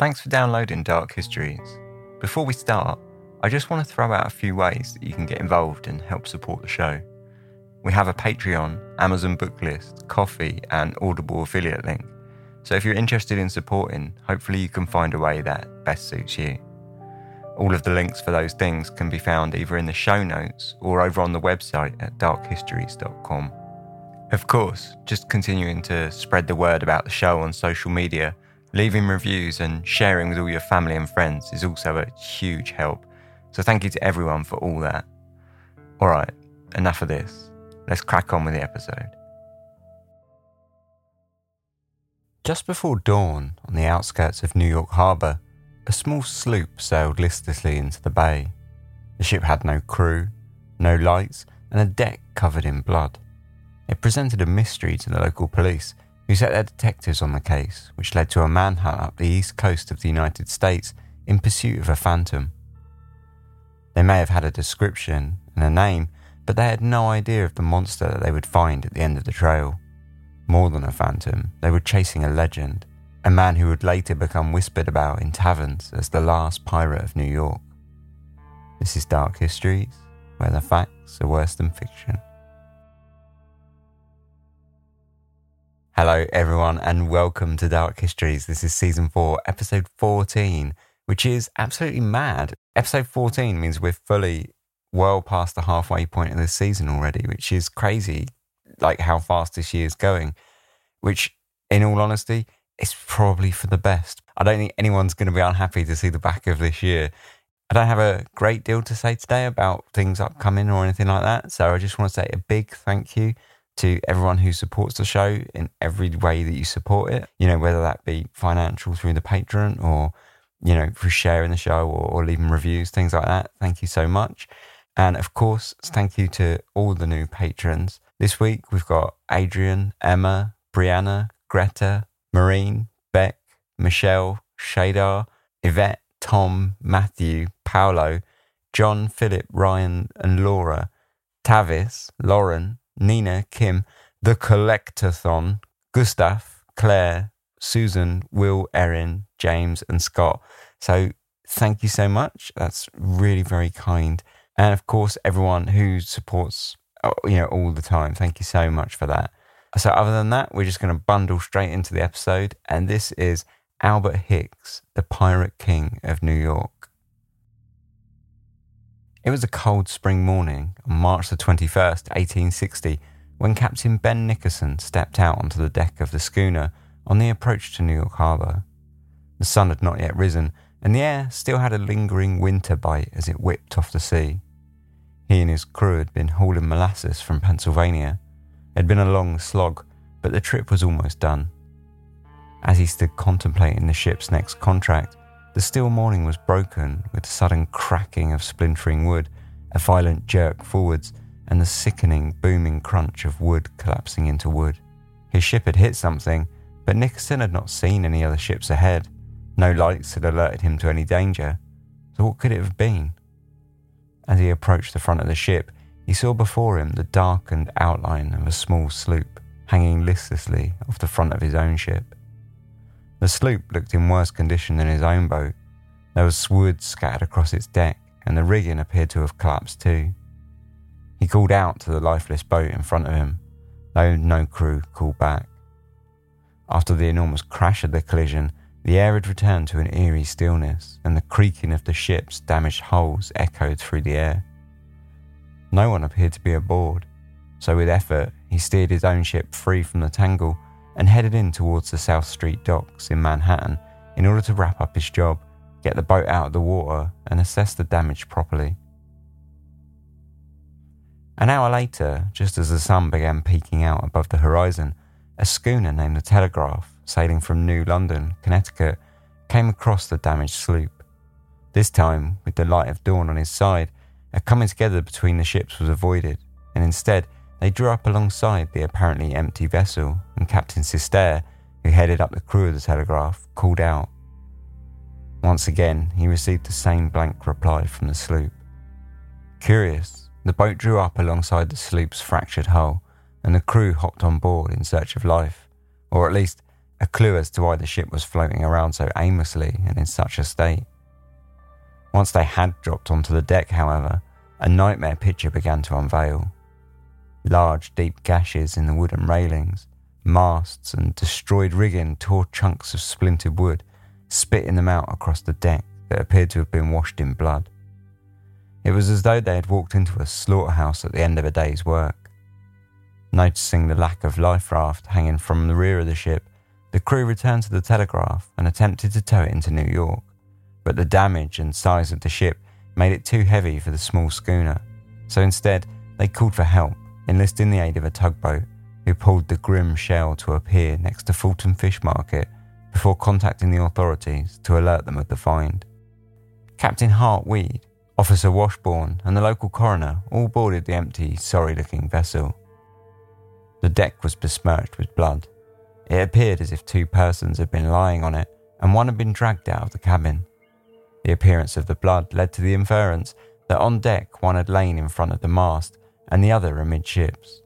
Thanks for downloading Dark Histories. Before we start, I just want to throw out a few ways that you can get involved and help support the show. We have a Patreon, Amazon book list, Ko-fi, and Audible affiliate link. So if you're interested in supporting, hopefully you can find a way that best suits you. All of the links for those things can be found either in the show notes or over on the website at darkhistories.com. Of course, just continuing to spread the word about the show on social media, leaving reviews, and sharing with all your family and friends is also a huge help. So thank you to everyone for all that. Alright, enough of this. Let's crack on with the episode. Just before dawn, on the outskirts of New York Harbour, a small sloop sailed listlessly into the bay. The ship had no crew, no lights, and a deck covered in blood. It presented a mystery to the local police, who set their detectives on the case, which led to a manhunt up the east coast of the United States in pursuit of a phantom. They may have had a description and a name, but they had no idea of the monster that they would find at the end of the trail. More than a phantom, they were chasing a legend, a man who would later become whispered about in taverns as the last pirate of New York. This is Dark Histories, where the facts are worse than fiction. Hello, everyone, and welcome to Dark Histories. This is season four, episode 14, which is absolutely mad. Episode 14 means we're fully well past the halfway point of the season already, which is crazy, like how fast this year is going, which, in all honesty, is probably for the best. I don't think anyone's going to be unhappy to see the back of this year. I don't have a great deal to say today about things upcoming or anything like that. So I just want to say a big thank you to everyone who supports the show in every way that you support it. You know, whether that be financial through the Patreon or, you know, for sharing the show or, or leaving reviews, things like that. Thank you so much. And of course, thank you to all the new patrons. This week we've got Adrian, Emma, Brianna, Greta, Marine, Beck, Michelle, Shadar, Yvette, Tom, Matthew, Paolo, John, Philip, Ryan, and Laura, Tavis, Lauren, Nina, Kim, The Collectathon, Gustav, Claire, Susan, Will, Erin, James, and Scott. So thank you so much. That's really very kind. And of course, everyone who supports, uh, you know, all the time. Thank you so much for that. So other than that, we're just going to bundle straight into the episode. And this is Albert Hicks, the Pirate King of New York. It was a cold spring morning on March the 21st, 1860, when Captain Ben Nickerson stepped out onto the deck of the schooner on the approach to New York Harbour. The sun had not yet risen, and the air still had a lingering winter bite as it whipped off the sea. He and his crew had been hauling molasses from Pennsylvania. It had been a long slog, but the trip was almost done. As he stood contemplating the ship's next contract, the still morning was broken with the sudden cracking of splintering wood, a violent jerk forwards, and the sickening, booming crunch of wood collapsing into wood. His ship had hit something, but Nickerson had not seen any other ships ahead. No lights had alerted him to any danger. So what could it have been? As he approached the front of the ship, he saw before him the darkened outline of a small sloop hanging listlessly off the front of his own ship. The sloop looked in worse condition than his own boat. There was wood scattered across its deck, and the rigging appeared to have collapsed too. He called out to the lifeless boat in front of him, though no crew called back. After the enormous crash of the collision, the air had returned to an eerie stillness, and the creaking of the ship's damaged hulls echoed through the air. No one appeared to be aboard, so with effort he steered his own ship free from the tangle and headed in towards the South Street docks in Manhattan in order to wrap up his job, get the boat out of the water, and assess the damage properly. An hour later, just as the sun began peeking out above the horizon, a schooner named the Telegraph, sailing from New London, Connecticut, came across the damaged sloop. This time, with the light of dawn on his side, a coming together between the ships was avoided, and instead they drew up alongside the apparently empty vessel, and Captain Sister, who headed up the crew of the Telegraph, called out. Once again, he received the same blank reply from the sloop. Curious, the boat drew up alongside the sloop's fractured hull, and the crew hopped on board in search of life, or at least a clue as to why the ship was floating around so aimlessly and in such a state. Once they had dropped onto the deck, however, a nightmare picture began to unveil. Large, deep gashes in the wooden railings, masts, and destroyed rigging tore chunks of splintered wood, spitting them out across the deck that appeared to have been washed in blood. It was as though they had walked into a slaughterhouse at the end of a day's work. Noticing the lack of life raft hanging from the rear of the ship, the crew returned to the telegraph and attempted to tow it into New York, but the damage and size of the ship made it too heavy for the small schooner, so instead they called for help, enlisting the aid of a tugboat who pulled the grim shell to a pier next to Fulton Fish Market before contacting the authorities to alert them of the find. Captain Hart Weed, Officer Washburn, and the local coroner all boarded the empty, sorry looking vessel. The deck was besmirched with blood, it appeared as if two persons had been lying on it and one had been dragged out of the cabin. The appearance of the blood led to the inference that on deck one had lain in front of the mast and the other amidships.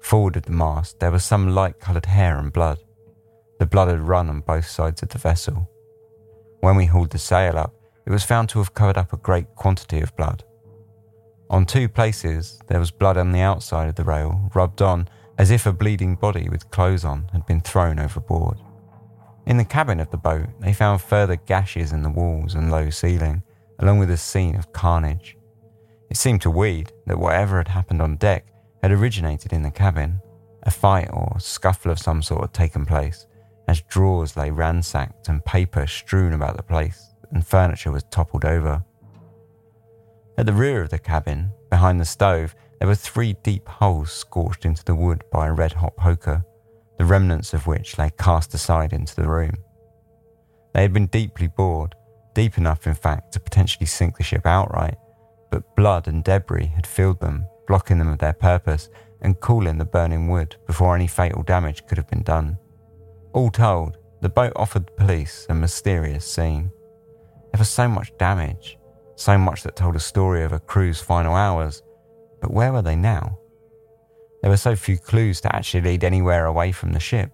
Forward of the mast there was some light coloured hair and blood. The blood had run on both sides of the vessel. When we hauled the sail up, it was found to have covered up a great quantity of blood. On two places there was blood on the outside of the rail, rubbed on as if a bleeding body with clothes on had been thrown overboard. In the cabin of the boat, they found further gashes in the walls and low ceiling, along with a scene of carnage. It seemed to Weed that whatever had happened on deck had originated in the cabin. A fight or scuffle of some sort had taken place, as drawers lay ransacked and paper strewn about the place, and furniture was toppled over. At the rear of the cabin, behind the stove, there were three deep holes scorched into the wood by a red hot poker, the remnants of which lay cast aside into the room. They had been deeply bored, deep enough, in fact, to potentially sink the ship outright, but blood and debris had filled them, blocking them of their purpose and cooling the burning wood before any fatal damage could have been done. All told, the boat offered the police a mysterious scene. There was so much damage, so much that told a story of a crew's final hours, but where were they now? There were so few clues to actually lead anywhere away from the ship.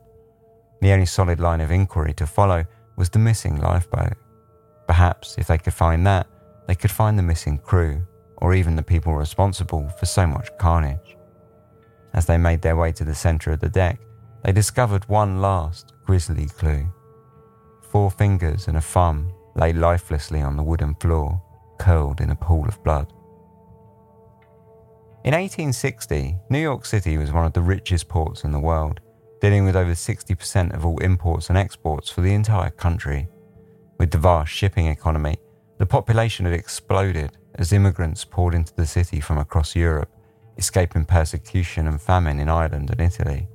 The only solid line of inquiry to follow was the missing lifeboat. Perhaps, if they could find that, they could find the missing crew, or even the people responsible for so much carnage. As they made their way to the centre of the deck, they discovered one last grisly clue. Four fingers and a thumb lay lifelessly on the wooden floor, curled in a pool of blood. In 1860, New York City was one of the richest ports in the world, dealing with over 60% of all imports and exports for the entire country. With the vast shipping economy, the population had exploded as immigrants poured into the city from across Europe, escaping persecution and famine in Ireland and Italy.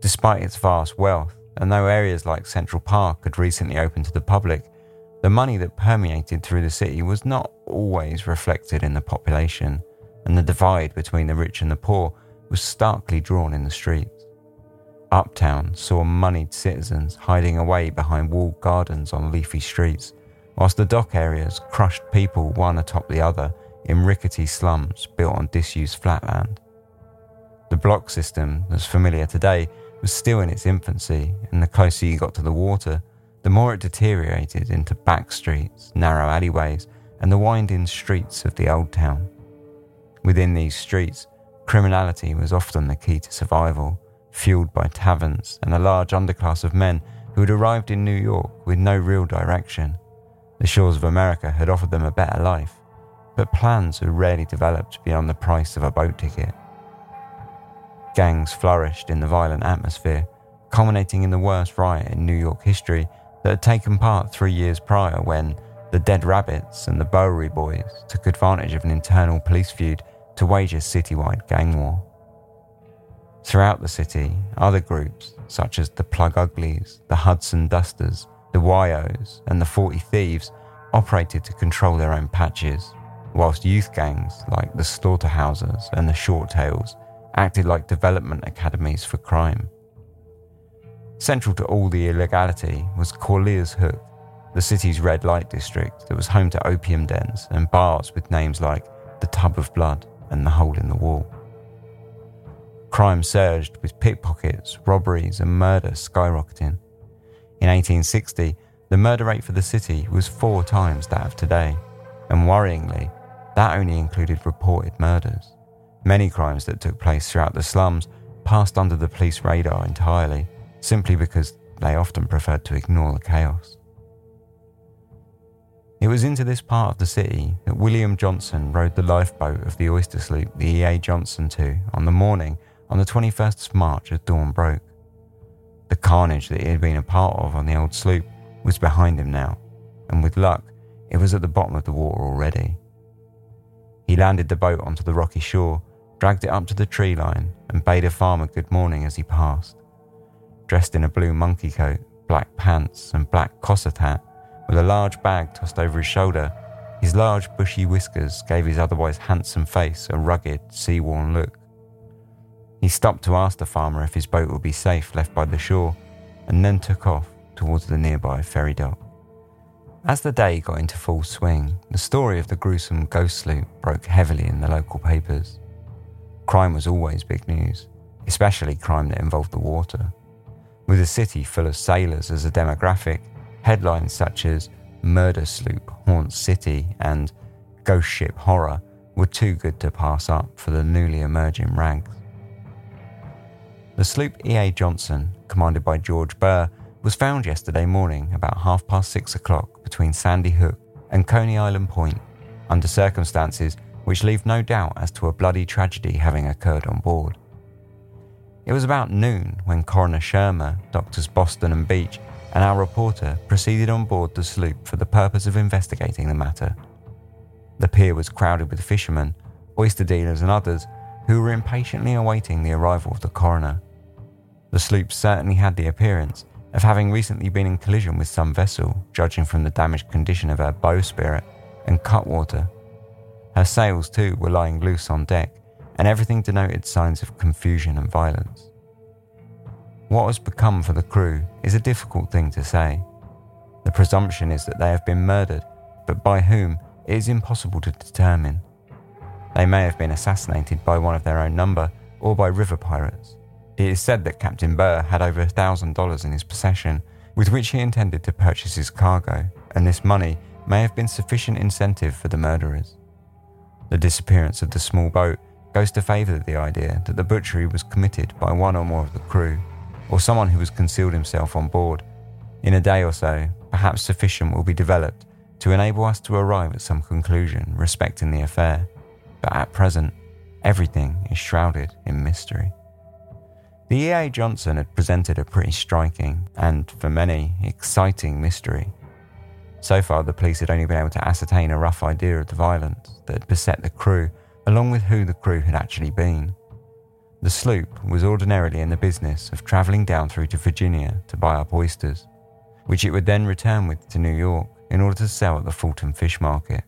Despite its vast wealth, and though areas like Central Park had recently opened to the public, the money that permeated through the city was not always reflected in the population and the divide between the rich and the poor was starkly drawn in the streets. Uptown saw moneyed citizens hiding away behind walled gardens on leafy streets, whilst the dock areas crushed people one atop the other in rickety slums built on disused flatland. The block system, as familiar today, was still in its infancy, and the closer you got to the water, the more it deteriorated into back streets, narrow alleyways, and the winding streets of the old town. Within these streets, criminality was often the key to survival, fueled by taverns and a large underclass of men who had arrived in New York with no real direction. The shores of America had offered them a better life, but plans were rarely developed beyond the price of a boat ticket. Gangs flourished in the violent atmosphere, culminating in the worst riot in New York history that had taken part three years prior when the Dead Rabbits and the Bowery Boys took advantage of an internal police feud to wage a citywide gang war. Throughout the city, other groups, such as the Plug Uglies, the Hudson Dusters, the Whyos and the 40 Thieves, operated to control their own patches, whilst youth gangs like the Slaughterhouses and the Short Tails acted like development academies for crime. Central to all the illegality was Corlear's Hook, the city's red light district that was home to opium dens and bars with names like the Tub of Blood and the hole in the wall. Crime surged with pickpockets, robberies, and murder skyrocketing. In 1860, the murder rate for the city was four times that of today, and worryingly, that only included reported murders. Many crimes that took place throughout the slums passed under the police radar entirely, simply because they often preferred to ignore the chaos. It was into this part of the city that William Johnson rowed the lifeboat of the oyster sloop the E.A. Johnson to on the morning on the 21st of March as dawn broke. The carnage that he had been a part of on the old sloop was behind him now, and with luck, it was at the bottom of the water already. He landed the boat onto the rocky shore, dragged it up to the tree line, and bade a farmer good morning as he passed. Dressed in a blue monkey coat, black pants, and black Kossuth hat, with a large bag tossed over his shoulder, his large bushy whiskers gave his otherwise handsome face a rugged, sea worn look. He stopped to ask the farmer if his boat would be safe left by the shore, and then took off towards the nearby ferry dock. As the day got into full swing, the story of the gruesome ghost sloop broke heavily in the local papers. Crime was always big news, especially crime that involved the water. With a city full of sailors as a demographic, headlines such as Murder Sloop Haunts City and Ghost Ship Horror were too good to pass up for the newly emerging rags. The sloop E.A. Johnson, commanded by George Burr, was found yesterday morning about half past six o'clock between Sandy Hook and Coney Island Point, under circumstances which leave no doubt as to a bloody tragedy having occurred on board. It was about noon when Coroner Shermer, Doctors Boston and Beach, and our reporter proceeded on board the sloop for the purpose of investigating the matter. The pier was crowded with fishermen, oyster dealers, and others who were impatiently awaiting the arrival of the coroner. The sloop certainly had the appearance of having recently been in collision with some vessel, judging from the damaged condition of her bowsprit and cutwater. Her sails, too, were lying loose on deck, and everything denoted signs of confusion and violence. What has become for the crew is a difficult thing to say. The presumption is that they have been murdered, but by whom it is impossible to determine. They may have been assassinated by one of their own number or by river pirates. It is said that Captain Burr had over $1,000 in his possession, with which he intended to purchase his cargo, and this money may have been sufficient incentive for the murderers. The disappearance of the small boat goes to favour the idea that the butchery was committed by one or more of the crew, or someone who has concealed himself on board. In a day or so, perhaps sufficient will be developed to enable us to arrive at some conclusion respecting the affair, but at present, everything is shrouded in mystery. The E.A. Johnson had presented a pretty striking and, for many, exciting mystery. So far, the police had only been able to ascertain a rough idea of the violence that had beset the crew, along with who the crew had actually been. The sloop was ordinarily in the business of travelling down through to Virginia to buy up oysters, which it would then return with to New York in order to sell at the Fulton Fish Market.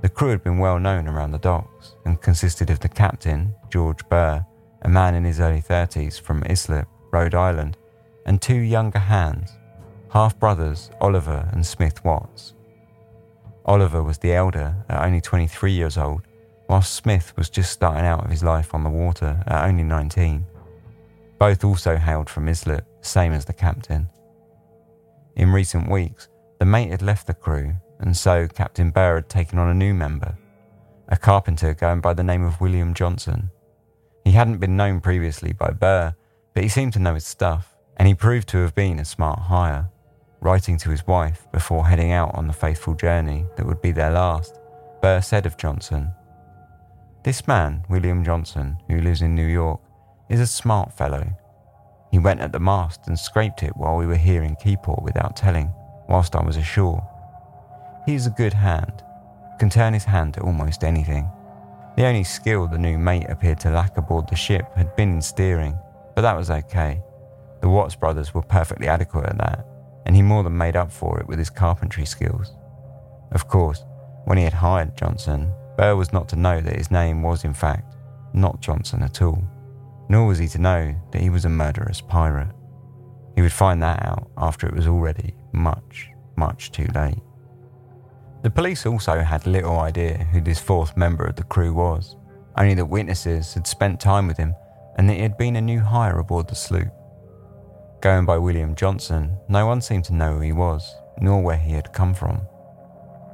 The crew had been well known around the docks and consisted of the captain, George Burr, a man in his early 30s from Islip, Rhode Island, and two younger hands, half brothers Oliver and Smith Watts. Oliver was the elder at only 23 years old, whilst Smith was just starting out of his life on the water at only 19. Both also hailed from Islip, same as the captain. In recent weeks, the mate had left the crew, and so Captain Burr had taken on a new member, a carpenter going by the name of William Johnson. He hadn't been known previously by Burr, but he seemed to know his stuff, and he proved to have been a smart hire. Writing to his wife before heading out on the faithful journey that would be their last, Burr said of Johnson, This man, William Johnson, who lives in New York, is a smart fellow. He went at the mast and scraped it while we were here in Keyport without telling, whilst I was ashore. He is a good hand, can turn his hand to almost anything. The only skill the new mate appeared to lack aboard the ship had been in steering, but that was okay. The Watts brothers were perfectly adequate at that, and he more than made up for it with his carpentry skills. Of course, when he had hired Johnson, Burr was not to know that his name was, in fact, not Johnson at all, nor was he to know that he was a murderous pirate. He would find that out after it was already much, much too late. The police also had little idea who this fourth member of the crew was, only that witnesses had spent time with him and that he had been a new hire aboard the sloop. Going by William Johnson, no one seemed to know who he was, nor where he had come from.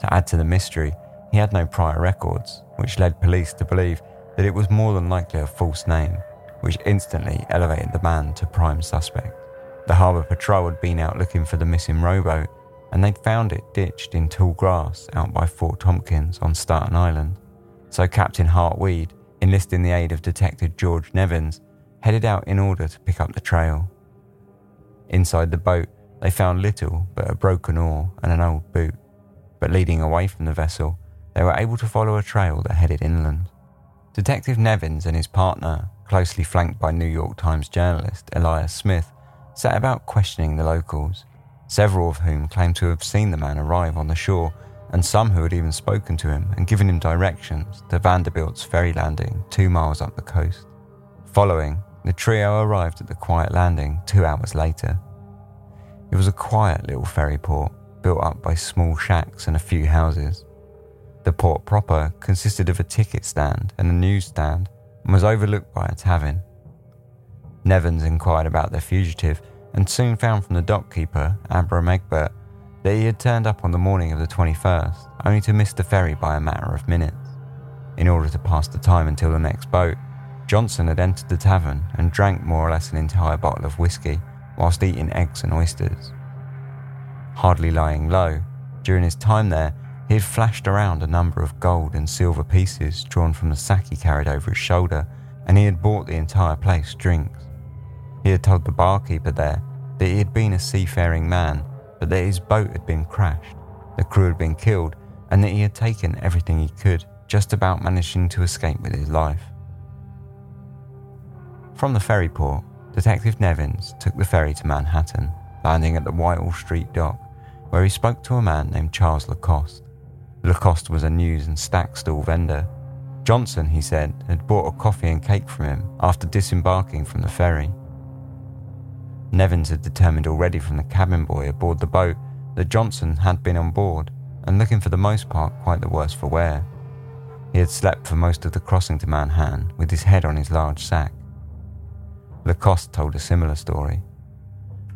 To add to the mystery, he had no prior records, which led police to believe that it was more than likely a false name, which instantly elevated the man to prime suspect. The harbour patrol had been out looking for the missing rowboat, and they'd found it ditched in tall grass out by Fort Tompkins on Staten Island. So Captain Hart Weed, enlisting the aid of Detective George Nevins, headed out in order to pick up the trail. Inside the boat, they found little but a broken oar and an old boot, but leading away from the vessel, they were able to follow a trail that headed inland. Detective Nevins and his partner, closely flanked by New York Times journalist Elias Smith, set about questioning the locals, several of whom claimed to have seen the man arrive on the shore, and some who had even spoken to him and given him directions to Vanderbilt's ferry landing two miles up the coast. Following, the trio arrived at the quiet landing two hours later. It was a quiet little ferry port built up by small shacks and a few houses. The port proper consisted of a ticket stand and a newsstand and was overlooked by a tavern. Nevins inquired about the fugitive and soon found from the dockkeeper, Abram Egbert, that he had turned up on the morning of the 21st, only to miss the ferry by a matter of minutes. In order to pass the time until the next boat, Johnson had entered the tavern and drank more or less an entire bottle of whiskey whilst eating eggs and oysters. Hardly lying low, during his time there, he had flashed around a number of gold and silver pieces drawn from the sack he carried over his shoulder, and he had bought the entire place drinks. He had told the barkeeper there that he had been a seafaring man, but that his boat had been crashed, the crew had been killed, and that he had taken everything he could, just about managing to escape with his life. From the ferry port, Detective Nevins took the ferry to Manhattan, landing at the Whitehall Street dock, where he spoke to a man named Charles Lacoste. Lacoste was a news and stack stall vendor. Johnson, he said, had bought a coffee and cake from him after disembarking from the ferry. Nevins had determined already from the cabin boy aboard the boat that Johnson had been on board and looking for the most part quite the worse for wear. He had slept for most of the crossing to Manhattan with his head on his large sack. Lacoste told a similar story.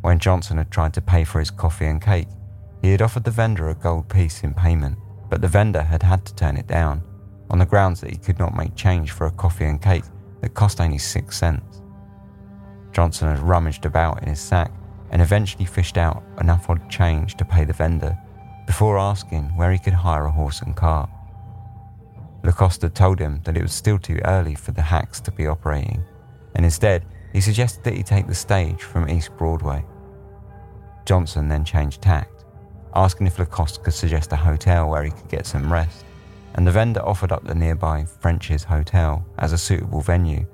When Johnson had tried to pay for his coffee and cake, he had offered the vendor a gold piece in payment but the vendor had had to turn it down on the grounds that he could not make change for a coffee and cake that cost only six cents. Johnson had rummaged about in his sack and eventually fished out enough odd change to pay the vendor before asking where he could hire a horse and cart. Lacoste told him that it was still too early for the hacks to be operating, and instead he suggested that he take the stage from East Broadway. Johnson then changed tact, asking if Lacoste could suggest a hotel where he could get some rest, and the vendor offered up the nearby French's Hotel as a suitable venue,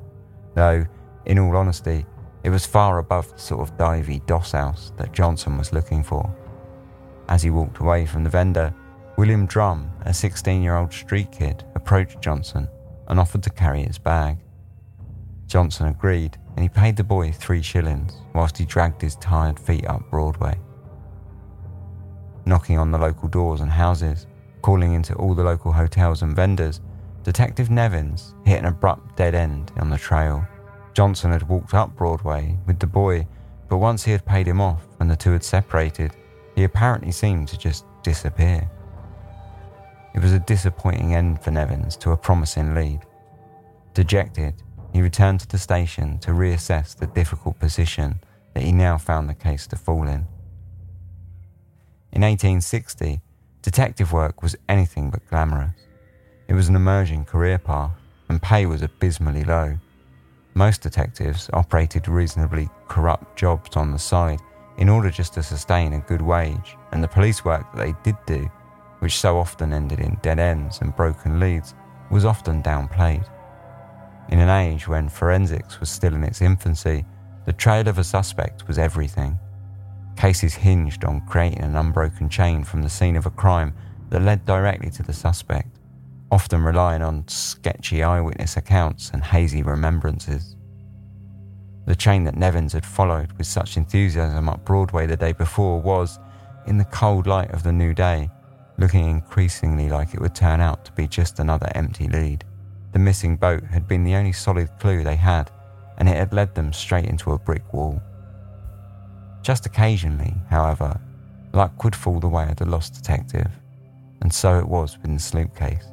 though, in all honesty, it was far above the sort of divey doss house that Johnson was looking for. As he walked away from the vendor, William Drum, a 16 year old street kid, approached Johnson and offered to carry his bag. Johnson agreed and he paid the boy three shillings whilst he dragged his tired feet up Broadway knocking on the local doors and houses, calling into all the local hotels and vendors, Detective Nevins hit an abrupt dead end on the trail. Johnson had walked up Broadway with the boy, but once he had paid him off and the two had separated, he apparently seemed to just disappear. It was a disappointing end for Nevins to a promising lead. Dejected, he returned to the station to reassess the difficult position that he now found the case to fall in. In 1860, detective work was anything but glamorous. It was an emerging career path, and pay was abysmally low. Most detectives operated reasonably corrupt jobs on the side in order just to sustain a good wage, and the police work that they did do, which so often ended in dead ends and broken leads, was often downplayed. In an age when forensics was still in its infancy, the trail of a suspect was everything. Cases hinged on creating an unbroken chain from the scene of a crime that led directly to the suspect, often relying on sketchy eyewitness accounts and hazy remembrances. The chain that Nevins had followed with such enthusiasm up Broadway the day before was, in the cold light of the new day, looking increasingly like it would turn out to be just another empty lead. The missing boat had been the only solid clue they had, and it had led them straight into a brick wall. Just occasionally, however, luck would fall the way of the lost detective, and so it was with the sloop case.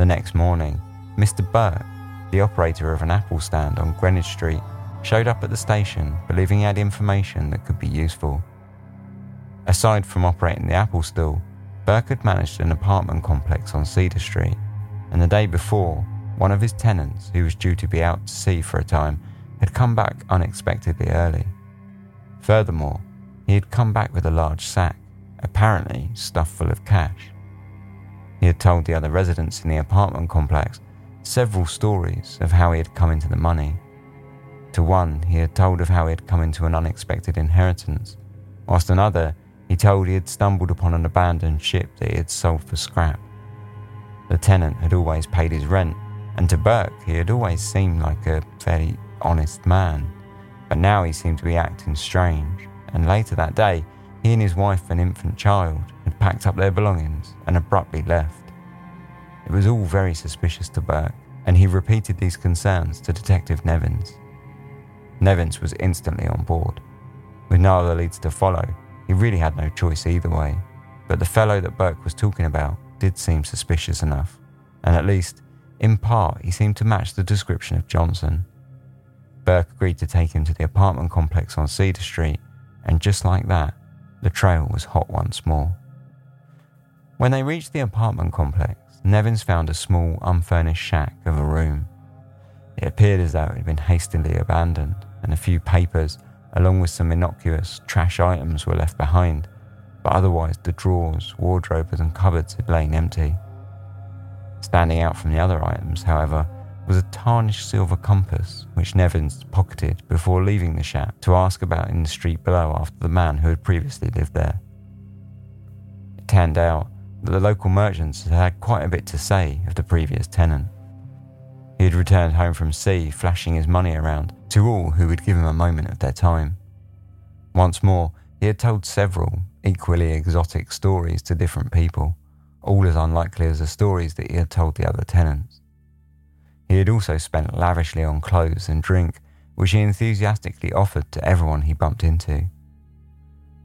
The next morning, Mr. Burke, the operator of an apple stand on Greenwich Street, showed up at the station believing he had information that could be useful. Aside from operating the apple stall, Burke had managed an apartment complex on Cedar Street, and the day before, one of his tenants, who was due to be out to sea for a time, had come back unexpectedly early. Furthermore, he had come back with a large sack, apparently stuffed full of cash. He had told the other residents in the apartment complex several stories of how he had come into the money. To one, he had told of how he had come into an unexpected inheritance, whilst another, he told he had stumbled upon an abandoned ship that he had sold for scrap. The tenant had always paid his rent, and to Burke, he had always seemed like a fairly honest man. But now he seemed to be acting strange, and later that day, he and his wife and infant child packed up their belongings and abruptly left. It was all very suspicious to Burke, and he repeated these concerns to Detective Nevins. Nevins was instantly on board. With no other leads to follow, he really had no choice either way, but the fellow that Burke was talking about did seem suspicious enough, and at least, in part, he seemed to match the description of Johnson. Burke agreed to take him to the apartment complex on Cedar Street, and just like that, the trail was hot once more. When they reached the apartment complex, Nevins found a small, unfurnished shack of a room. It appeared as though it had been hastily abandoned, and a few papers, along with some innocuous trash items, were left behind, but otherwise the drawers, wardrobes, and cupboards had lain empty. Standing out from the other items, however, was a tarnished silver compass, which Nevins pocketed before leaving the shack to ask about in the street below after the man who had previously lived there. It turned out that the local merchants had had quite a bit to say of the previous tenant. He had returned home from sea, flashing his money around to all who would give him a moment of their time. Once more, he had told several equally exotic stories to different people, all as unlikely as the stories that he had told the other tenants. He had also spent lavishly on clothes and drink, which he enthusiastically offered to everyone he bumped into.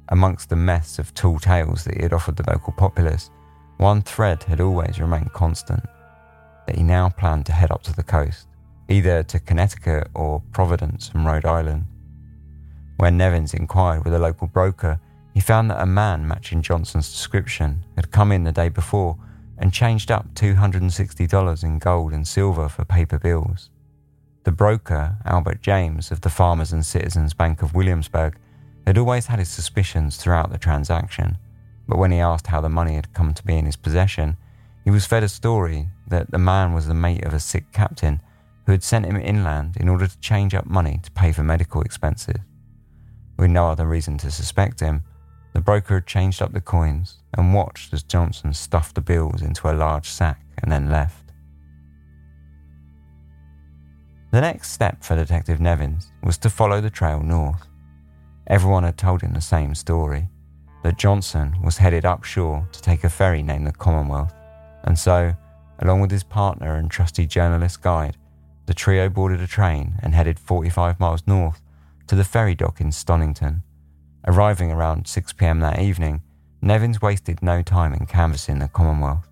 Amongst the mess of tall tales that he had offered the local populace, one thread had always remained constant that he now planned to head up to the coast, either to Connecticut or Providence from Rhode Island. When Nevins inquired with a local broker, he found that a man matching Johnson's description had come in the day before and changed up $260 in gold and silver for paper bills. The broker, Albert James of the Farmers and Citizens Bank of Williamsburg, had always had his suspicions throughout the transaction, but when he asked how the money had come to be in his possession, he was fed a story that the man was the mate of a sick captain who had sent him inland in order to change up money to pay for medical expenses. With no other reason to suspect him, the broker had changed up the coins and watched as Johnson stuffed the bills into a large sack and then left. The next step for Detective Nevins was to follow the trail north. Everyone had told him the same story that Johnson was headed upshore to take a ferry named the Commonwealth, and so, along with his partner and trusty journalist guide, the trio boarded a train and headed 45 miles north to the ferry dock in Stonington. Arriving around 6 pm that evening, Nevins wasted no time in canvassing the Commonwealth.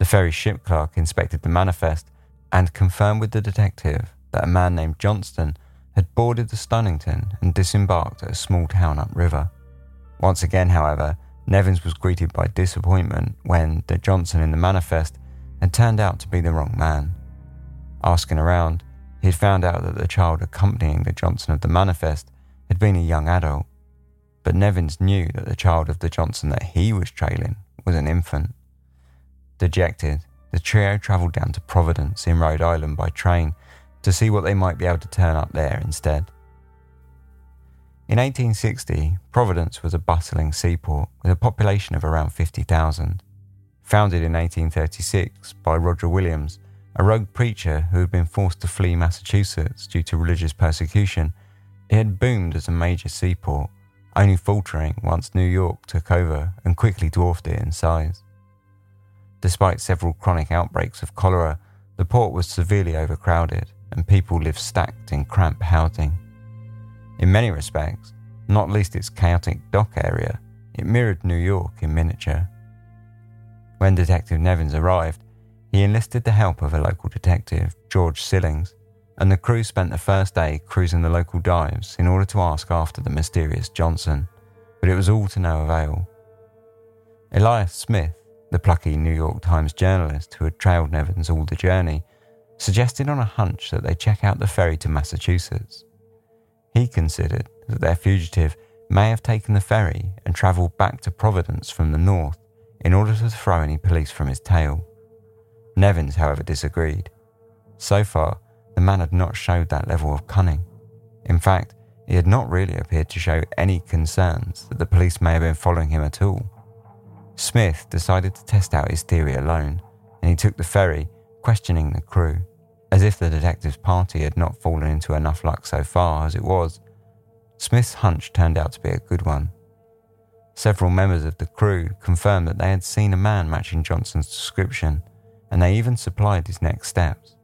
The ferry ship clerk inspected the manifest and confirmed with the detective that a man named Johnston had boarded the Stonington and disembarked at a small town upriver. Once again, however, Nevins was greeted by disappointment when the Johnson in the manifest had turned out to be the wrong man. Asking around, he had found out that the child accompanying the Johnson of the manifest had been a young adult, but Nevins knew that the child of the Johnson that he was trailing was an infant. Dejected, the trio travelled down to Providence in Rhode Island by train to see what they might be able to turn up there instead. In 1860, Providence was a bustling seaport with a population of around 50,000. Founded in 1836 by Roger Williams, a rogue preacher who had been forced to flee Massachusetts due to religious persecution, it had boomed as a major seaport, only faltering once New York took over and quickly dwarfed it in size. Despite several chronic outbreaks of cholera, the port was severely overcrowded, and people lived stacked in cramped housing. In many respects, not least its chaotic dock area, it mirrored New York in miniature. When Detective Nevins arrived, he enlisted the help of a local detective, George Sillings, and the crew spent the first day cruising the local dives in order to ask after the mysterious Johnson, but it was all to no avail. Elias Smith, the plucky New York Times journalist who had trailed Nevins all the journey, suggested on a hunch that they check out the ferry to Massachusetts. He considered that their fugitive may have taken the ferry and travelled back to Providence from the north in order to throw any police from his tail. Nevins, however, disagreed. So far, the man had not showed that level of cunning. In fact, he had not really appeared to show any concerns that the police may have been following him at all. Smith decided to test out his theory alone, and he took the ferry, questioning the crew, as if the detective's party had not fallen into enough luck so far as it was. Smith's hunch turned out to be a good one. Several members of the crew confirmed that they had seen a man matching Johnson's description, and they even supplied his next steps.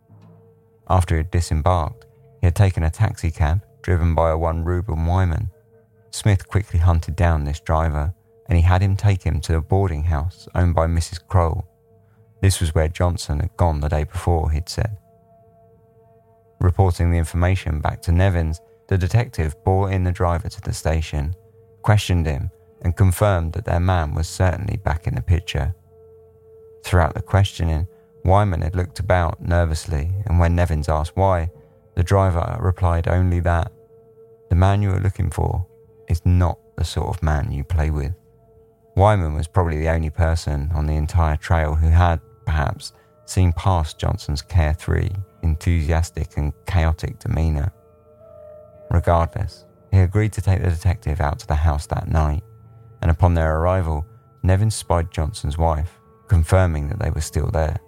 After he had disembarked, he had taken a taxicab driven by a one Reuben Wyman. Smith quickly hunted down this driver and he had him take him to a boarding house owned by Mrs. Kroll. This was where Johnson had gone the day before, he'd said. Reporting the information back to Nevins, the detective brought in the driver to the station, questioned him, and confirmed that their man was certainly back in the picture. Throughout the questioning, Wyman had looked about nervously, and when Nevins asked why, the driver replied only that the man you are looking for is not the sort of man you play with. Wyman was probably the only person on the entire trail who had, perhaps, seen past Johnson's carefree, enthusiastic, and chaotic demeanour. Regardless, he agreed to take the detective out to the house that night, and upon their arrival, Nevin spied Johnson's wife, confirming that they were still there.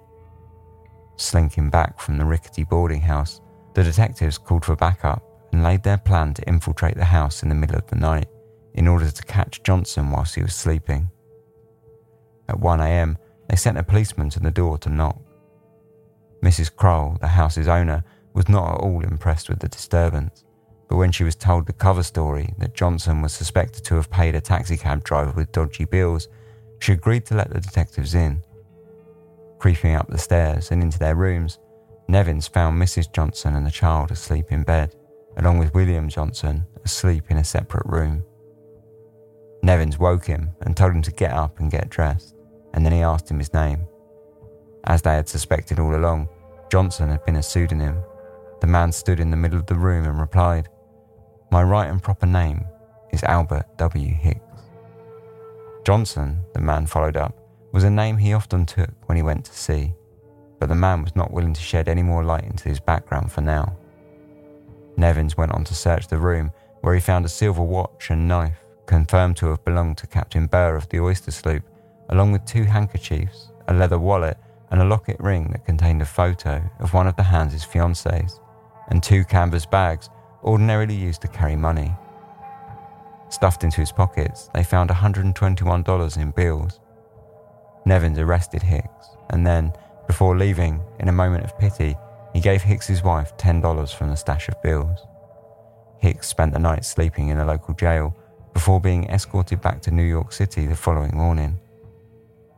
Slinking back from the rickety boarding house, the detectives called for backup and laid their plan to infiltrate the house in the middle of the night in order to catch Johnson whilst he was sleeping. At 1am, they sent a policeman to the door to knock. Mrs. Kroll, the house's owner, was not at all impressed with the disturbance, but when she was told the cover story that Johnson was suspected to have paid a taxicab driver with dodgy bills, she agreed to let the detectives in. Creeping up the stairs and into their rooms, Nevins found Mrs. Johnson and the child asleep in bed, along with William Johnson asleep in a separate room. Nevins woke him and told him to get up and get dressed, and then he asked him his name. As they had suspected all along, Johnson had been a pseudonym. The man stood in the middle of the room and replied, My right and proper name is Albert W. Hicks. Johnson, the man followed up, was a name he often took when he went to sea, but the man was not willing to shed any more light into his background for now. Nevins went on to search the room, where he found a silver watch and knife confirmed to have belonged to Captain Burr of the oyster sloop, along with two handkerchiefs, a leather wallet, and a locket ring that contained a photo of one of the Hans's fiancées, and two canvas bags ordinarily used to carry money. Stuffed into his pockets, they found $121 in bills. Nevins arrested Hicks, and then, before leaving, in a moment of pity, he gave Hicks's wife $10 from the stash of bills. Hicks spent the night sleeping in a local jail before being escorted back to New York City the following morning.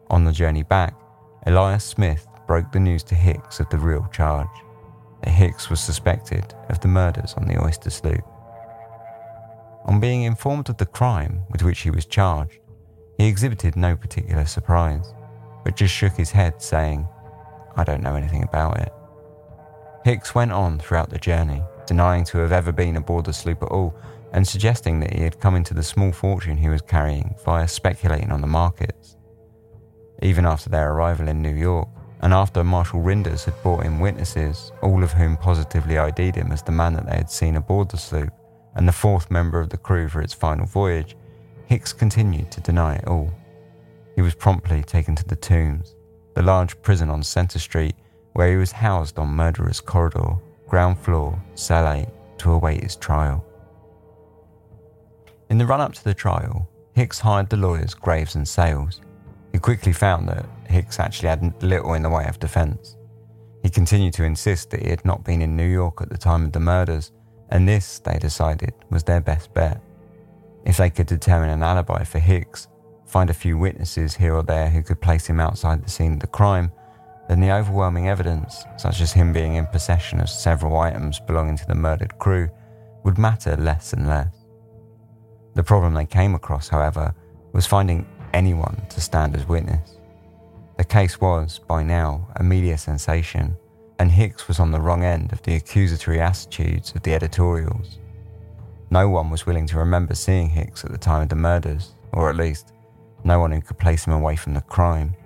On the journey back, Elias Smith broke the news to Hicks of the real charge that Hicks was suspected of the murders on the oyster sloop. On being informed of the crime with which he was charged, he exhibited no particular surprise, but just shook his head, saying, I don't know anything about it. Hicks went on throughout the journey, denying to have ever been aboard the sloop at all and suggesting that he had come into the small fortune he was carrying via speculating on the markets. Even after their arrival in New York, and after Marshal Rynders had brought in witnesses, all of whom positively ID'd him as the man that they had seen aboard the sloop and the fourth member of the crew for its final voyage, Hicks continued to deny it all. He was promptly taken to the Tombs, the large prison on Center Street, where he was housed on Murderer's Corridor, ground floor, cell 8, to await his trial. In the run up to the trial, Hicks hired the lawyers Graves and Sales. Quickly found that Hicks actually had little in the way of defence. He continued to insist that he had not been in New York at the time of the murders, and this, they decided, was their best bet. If they could determine an alibi for Hicks, find a few witnesses here or there who could place him outside the scene of the crime, then the overwhelming evidence, such as him being in possession of several items belonging to the murdered crew, would matter less and less. The problem they came across, however, was finding anyone to stand as witness. The case was, by now, a media sensation, and Hicks was on the wrong end of the accusatory attitudes of the editorials. No one was willing to remember seeing Hicks at the time of the murders, or at least, no one who could place him away from the crime.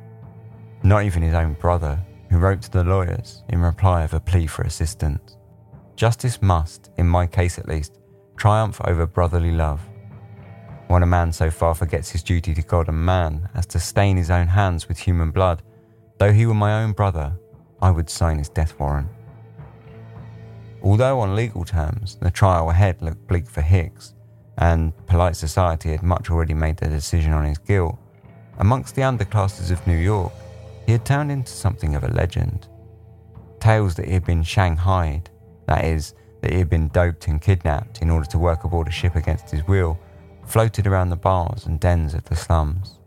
Not even his own brother, who wrote to the lawyers in reply of a plea for assistance. Justice must, in my case at least, triumph over brotherly love. When a man so far forgets his duty to God and man as to stain his own hands with human blood, though he were my own brother, I would sign his death warrant. Although on legal terms the trial ahead looked bleak for Hicks, and polite society had much already made their decision on his guilt, amongst the underclasses of New York, he had turned into something of a legend. Tales that he had been shanghaied, that is, that he had been doped and kidnapped in order to work aboard a ship against his will, floated around the bars and dens of the slums.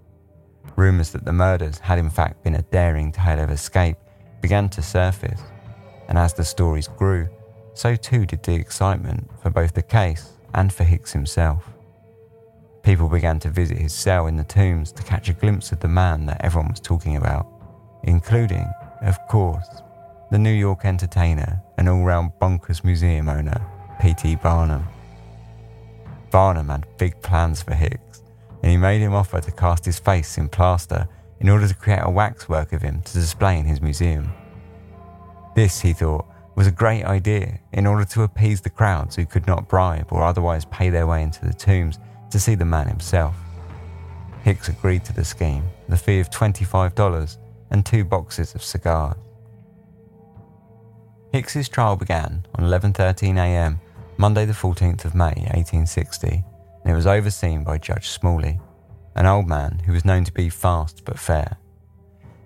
Rumours that the murders had in fact been a daring tale of escape began to surface, and as the stories grew, so too did the excitement for both the case and for Hicks himself. People began to visit his cell in the tombs to catch a glimpse of the man that everyone was talking about, including, of course, the New York entertainer and all round bonkers museum owner, P.T. Barnum. Barnum had big plans for Hicks, and he made him offer to cast his face in plaster in order to create a waxwork of him to display in his museum. This, he thought, was a great idea in order to appease the crowds who could not bribe or otherwise pay their way into the tombs to see the man himself. Hicks agreed to the scheme, the fee of $25 and two boxes of cigars. Hicks's trial began on 11:13 a.m. Monday the 14th of May 1860, and it was overseen by Judge Smalley, an old man who was known to be fast but fair.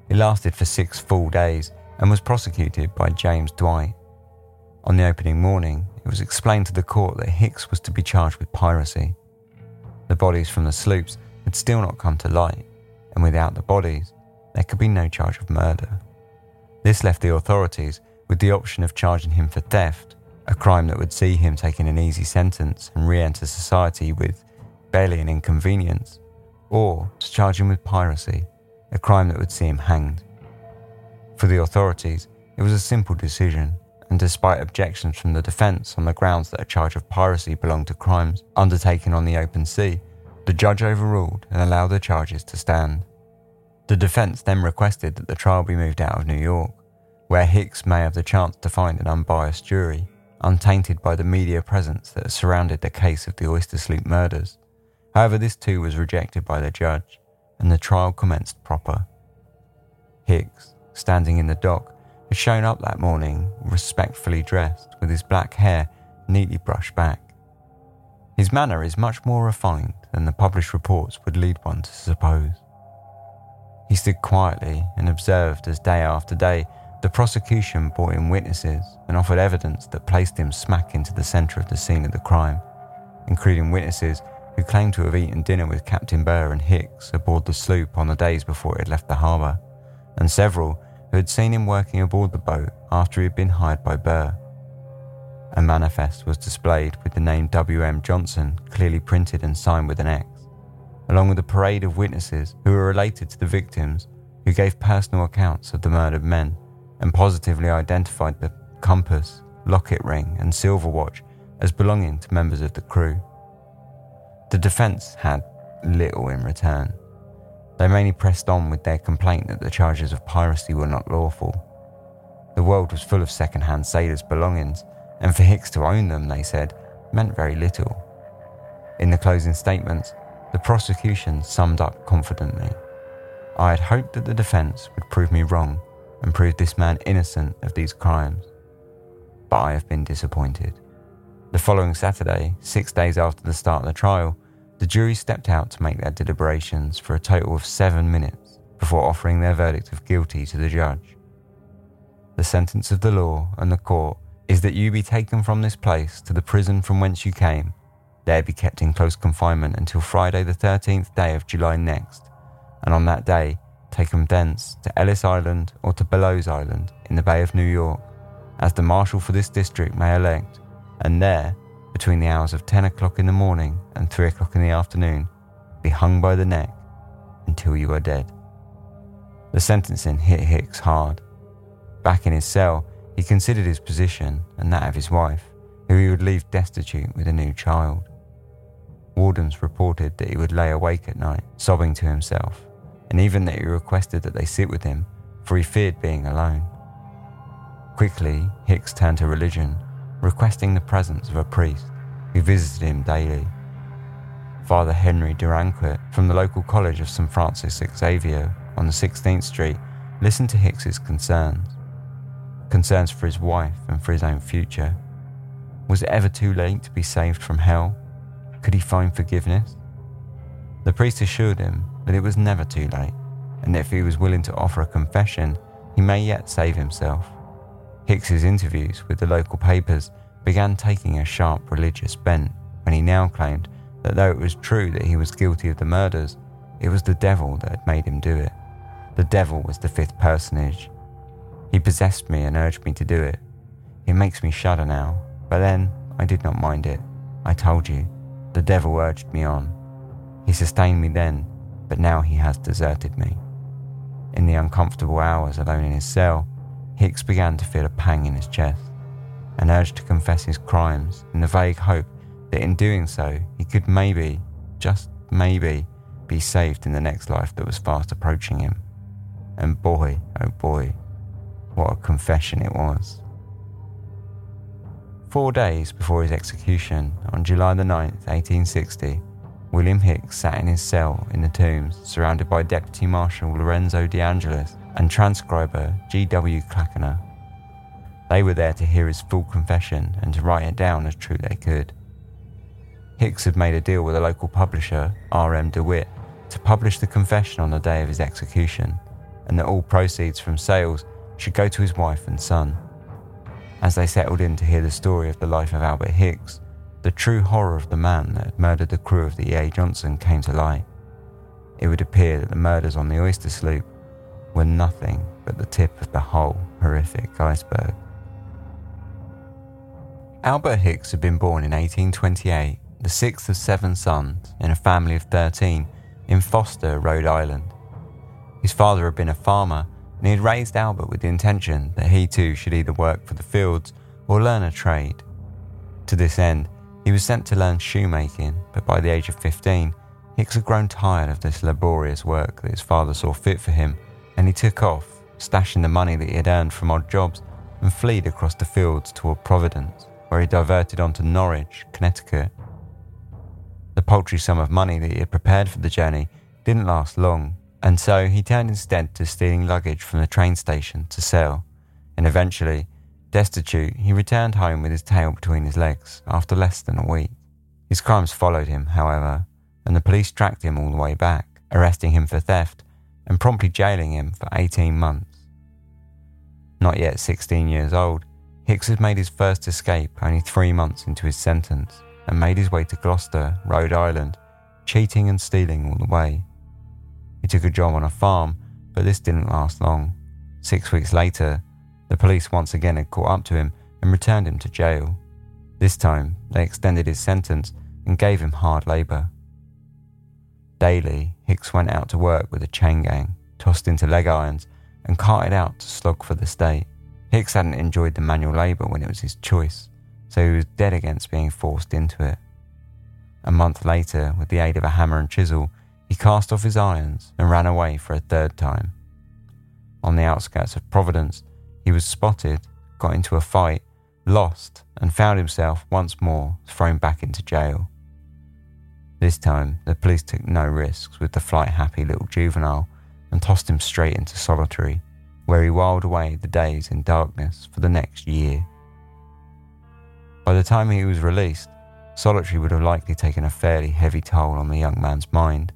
It lasted for six full days and was prosecuted by James Dwight. On the opening morning, it was explained to the court that Hicks was to be charged with piracy. The bodies from the sloops had still not come to light, and without the bodies, there could be no charge of murder. This left the authorities with the option of charging him for theft, a crime that would see him taking an easy sentence and re enter society with barely an inconvenience, or to charge him with piracy, a crime that would see him hanged. For the authorities, it was a simple decision, and despite objections from the defence on the grounds that a charge of piracy belonged to crimes undertaken on the open sea, the judge overruled and allowed the charges to stand. The defence then requested that the trial be moved out of New York, where Hicks may have the chance to find an unbiased jury, untainted by the media presence that surrounded the case of the Oyster Sloop murders. However, this too was rejected by the judge, and the trial commenced proper. Hicks, standing in the dock, had shown up that morning, respectfully dressed, with his black hair neatly brushed back. His manner is much more refined than the published reports would lead one to suppose. He stood quietly and observed as day after day the prosecution brought in witnesses and offered evidence that placed him smack into the centre of the scene of the crime, including witnesses who claimed to have eaten dinner with Captain Burr and Hicks aboard the sloop on the days before it had left the harbour, and several who had seen him working aboard the boat after he had been hired by Burr. A manifest was displayed with the name W.M. Johnson clearly printed and signed with an X, along with a parade of witnesses who were related to the victims who gave personal accounts of the murdered men and positively identified the compass, locket ring, and silver watch as belonging to members of the crew. The defence had little in return. They mainly pressed on with their complaint that the charges of piracy were not lawful. The world was full of second hand sailors' belongings, and for Hicks to own them, they said, meant very little. In the closing statements, the prosecution summed up confidently I had hoped that the defence would prove me wrong and prove this man innocent of these crimes, but I have been disappointed. The following Saturday, six days after the start of the trial, the jury stepped out to make their deliberations for a total of seven minutes before offering their verdict of guilty to the judge. The sentence of the law and the court is that you be taken from this place to the prison from whence you came, there be kept in close confinement until Friday the 13th day of July next, and on that day taken thence to Ellis Island or to Bedloe's Island in the Bay of New York, as the marshal for this district may elect, and there, between the hours of 10 o'clock in the morning and 3 o'clock in the afternoon, be hung by the neck until you are dead. The sentencing hit Hicks hard. Back in his cell, he considered his position and that of his wife, who he would leave destitute with a new child. Wardens reported that he would lay awake at night, sobbing to himself, and even that he requested that they sit with him, for he feared being alone. Quickly, Hicks turned to religion, requesting the presence of a priest who visited him daily. Father Henry Duranquet from the local college of St. Francis Xavier on the 16th Street listened to Hicks's concerns concerns for his wife and for his own future. Was it ever too late to be saved from hell? Could he find forgiveness? The priest assured him that it was never too late, and if he was willing to offer a confession, he may yet save himself. Hicks's interviews with the local papers began taking a sharp religious bent when he now claimed that though it was true that he was guilty of the murders, it was the devil that had made him do it. The devil was the fifth personage he possessed me and urged me to do it. It makes me shudder now, but then I did not mind it. I told you, the devil urged me on. He sustained me then, but now he has deserted me. In the uncomfortable hours alone in his cell, Hicks began to feel a pang in his chest and urged to confess his crimes in the vague hope that in doing so he could maybe, just maybe, be saved in the next life that was fast approaching him. And boy, oh boy, what a confession it was. Four days before his execution, on July the 9th, 1860, William Hicks sat in his cell in the Tombs, surrounded by Deputy Marshal Lorenzo De Angelis and transcriber G.W. Clackener. They were there to hear his full confession and to write it down as true they could. Hicks had made a deal with a local publisher, R.M. DeWitt, to publish the confession on the day of his execution, and that all proceeds from sales should go to his wife and son. As they settled in to hear the story of the life of Albert Hicks, the true horror of the man that had murdered the crew of the E.A. Johnson came to light. It would appear that the murders on the oyster sloop were nothing but the tip of the whole horrific iceberg. Albert Hicks had been born in 1828, the sixth of seven sons in a family of 13 in Foster, Rhode Island. His father had been a farmer and he had raised Albert with the intention that he too should either work for the fields or learn a trade. To this end, he was sent to learn shoemaking, but by the age of 15, Hicks had grown tired of this laborious work that his father saw fit for him, and he took off, stashing the money that he had earned from odd jobs, and fled across the fields toward Providence, where he diverted on to Norwich, Connecticut. The paltry sum of money that he had prepared for the journey didn't last long, and so he turned instead to stealing luggage from the train station to sell, and eventually, destitute, he returned home with his tail between his legs after less than a week. His crimes followed him, however, and the police tracked him all the way back, arresting him for theft and promptly jailing him for 18 months. Not yet 16 years old, Hicks had made his first escape only three months into his sentence and made his way to Gloucester, Rhode Island, cheating and stealing all the way. He took a job on a farm, but this didn't last long. Six weeks later, the police once again had caught up to him and returned him to jail. This time, they extended his sentence and gave him hard labour. Daily, Hicks went out to work with a chain gang, tossed into leg irons, and carted out to slog for the state. Hicks hadn't enjoyed the manual labour when it was his choice, so he was dead against being forced into it. A month later, with the aid of a hammer and chisel, he cast off his irons and ran away for a third time. On the outskirts of Providence, he was spotted, got into a fight, lost, and found himself once more thrown back into jail. This time, the police took no risks with the flight happy little juvenile and tossed him straight into solitary, where he whiled away the days in darkness for the next year. By the time he was released, solitary would have likely taken a fairly heavy toll on the young man's mind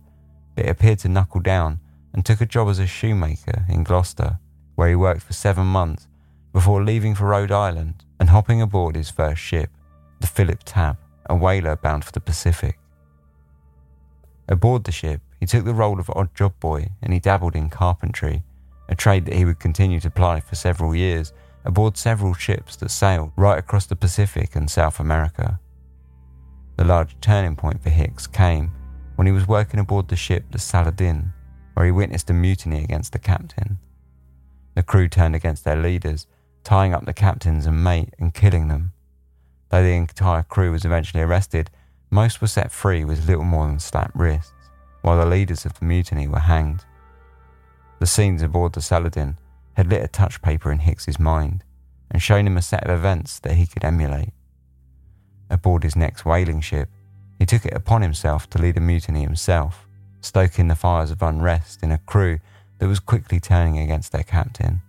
but it appeared to knuckle down and took a job as a shoemaker in Gloucester, where he worked for seven months before leaving for Rhode Island and hopping aboard his first ship, the Philip Tab, a whaler bound for the Pacific. Aboard the ship, he took the role of odd job boy and he dabbled in carpentry, a trade that he would continue to ply for several years aboard several ships that sailed right across the Pacific and South America. The large turning point for Hicks came when he was working aboard the ship the Saladin, where he witnessed a mutiny against the captain. The crew turned against their leaders, tying up the captains and mate and killing them. Though the entire crew was eventually arrested, most were set free with little more than slapped wrists, while the leaders of the mutiny were hanged. The scenes aboard the Saladin had lit a touch paper in Hicks's mind and shown him a set of events that he could emulate. Aboard his next whaling ship, he took it upon himself to lead a mutiny himself, stoking the fires of unrest in a crew that was quickly turning against their captain.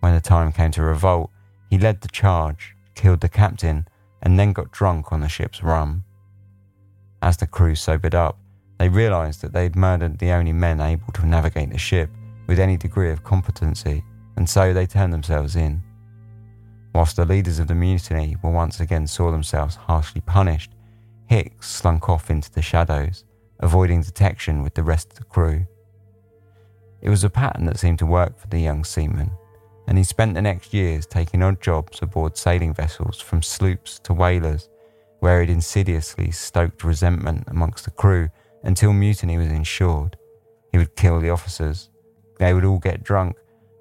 When the time came to revolt, he led the charge, killed the captain, and then got drunk on the ship's rum. As the crew sobered up, they realised that they'd murdered the only men able to navigate the ship with any degree of competency, and so they turned themselves in. Whilst the leaders of the mutiny were once again saw themselves harshly punished, Hicks slunk off into the shadows, avoiding detection with the rest of the crew. It was a pattern that seemed to work for the young seaman, and he spent the next years taking odd jobs aboard sailing vessels from sloops to whalers, where he'd insidiously stoked resentment amongst the crew until mutiny was ensured. He would kill the officers, they would all get drunk,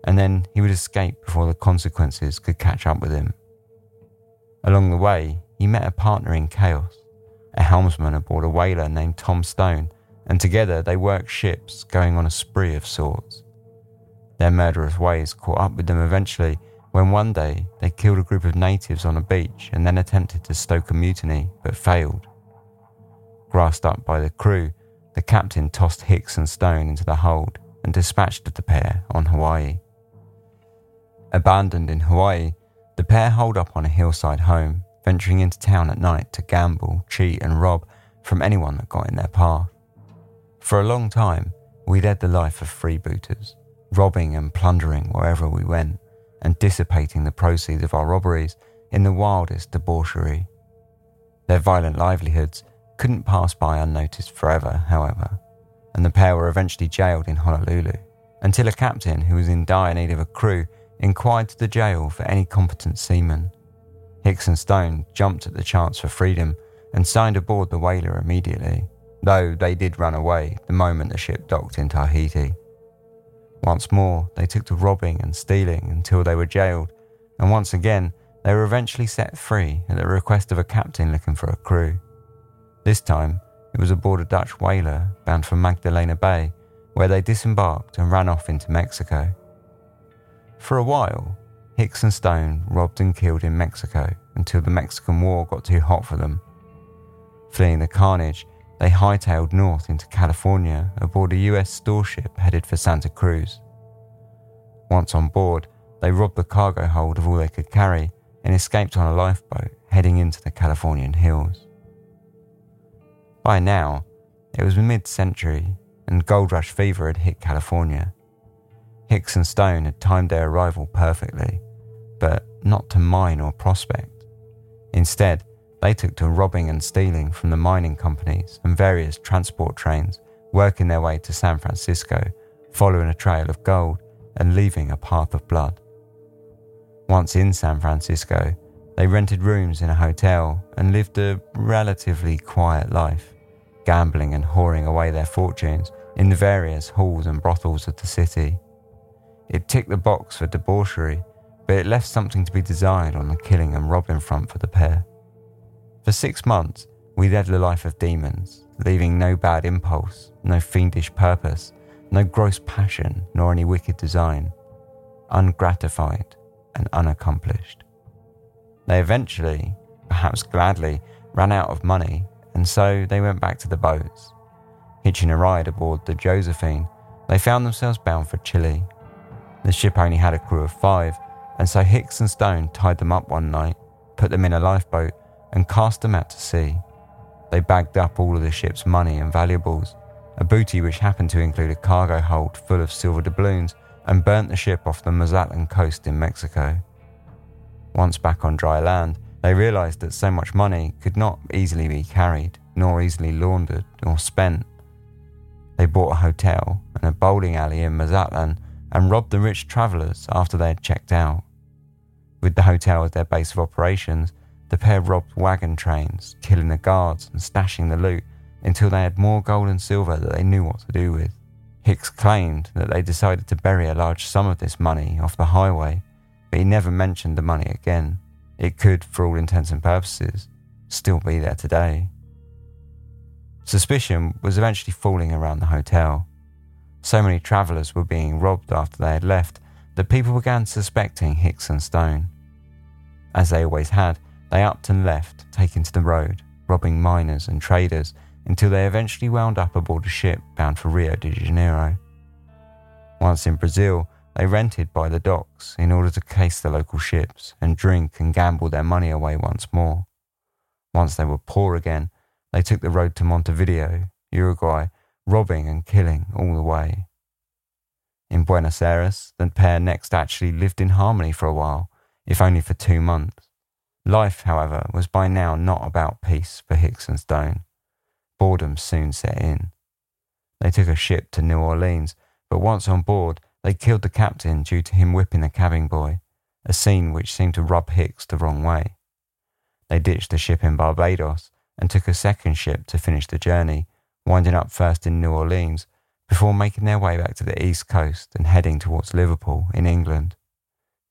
and then he would escape before the consequences could catch up with him. Along the way, he met a partner in chaos, a helmsman aboard a whaler named Tom Stone, and together they worked ships going on a spree of sorts. Their murderous ways caught up with them eventually when one day they killed a group of natives on a beach and then attempted to stoke a mutiny but failed. Grassed up by the crew, the captain tossed Hicks and Stone into the hold and dispatched the pair on Hawaii. Abandoned in Hawaii, the pair holed up on a hillside home, venturing into town at night to gamble, cheat, and rob from anyone that got in their path. For a long time, we led the life of freebooters, robbing and plundering wherever we went, and dissipating the proceeds of our robberies in the wildest debauchery. Their violent livelihoods couldn't pass by unnoticed forever, however, and the pair were eventually jailed in Honolulu until a captain who was in dire need of a crew inquired to the jail for any competent seamen. Hicks and Stone jumped at the chance for freedom and signed aboard the whaler immediately, though they did run away the moment the ship docked in Tahiti. Once more, they took to robbing and stealing until they were jailed, and once again, they were eventually set free at the request of a captain looking for a crew. This time, it was aboard a Dutch whaler bound for Magdalena Bay, where they disembarked and ran off into Mexico. For a while, Hicks and Stone robbed and killed in Mexico until the Mexican War got too hot for them. Fleeing the carnage, they hightailed north into California aboard a US store ship headed for Santa Cruz. Once on board, they robbed the cargo hold of all they could carry and escaped on a lifeboat heading into the Californian hills. By now, it was mid century and gold rush fever had hit California. Hicks and Stone had timed their arrival perfectly, but not to mine or prospect. Instead, they took to robbing and stealing from the mining companies and various transport trains, working their way to San Francisco, following a trail of gold and leaving a path of blood. Once in San Francisco, they rented rooms in a hotel and lived a relatively quiet life, gambling and whoring away their fortunes in the various halls and brothels of the city. It ticked the box for debauchery, but it left something to be desired on the killing and robbing front for the pair. For six months, we led the life of demons, leaving no bad impulse, no fiendish purpose, no gross passion, nor any wicked design, ungratified and unaccomplished. They eventually, perhaps gladly, ran out of money, and so they went back to the boats. Hitching a ride aboard the Josephine, they found themselves bound for Chile. The ship only had a crew of five, and so Hicks and Stone tied them up one night, put them in a lifeboat, and cast them out to sea. They bagged up all of the ship's money and valuables, a booty which happened to include a cargo hold full of silver doubloons, and burnt the ship off the Mazatlan coast in Mexico. Once back on dry land, they realized that so much money could not easily be carried, nor easily laundered or spent. They bought a hotel and a bowling alley in Mazatlan and robbed the rich travelers after they had checked out. With the hotel as their base of operations, the pair robbed wagon trains, killing the guards and stashing the loot until they had more gold and silver that they knew what to do with. Hicks claimed that they decided to bury a large sum of this money off the highway, but he never mentioned the money again. It could, for all intents and purposes, still be there today. Suspicion was eventually falling around the hotel. So many travellers were being robbed after they had left that people began suspecting Hicks and Stone. As they always had, they upped and left, taking to the road, robbing miners and traders until they eventually wound up aboard a ship bound for Rio de Janeiro. Once in Brazil, they rented by the docks in order to case the local ships and drink and gamble their money away once more. Once they were poor again, they took the road to Montevideo, Uruguay, robbing and killing all the way. In Buenos Aires, the pair next actually lived in harmony for a while, if only for two months. Life, however, was by now not about peace for Hicks and Stone. Boredom soon set in. They took a ship to New Orleans, but once on board, they killed the captain due to him whipping the cabin boy, a scene which seemed to rub Hicks the wrong way. They ditched the ship in Barbados and took a second ship to finish the journey, winding up first in New Orleans before making their way back to the east coast and heading towards Liverpool in England.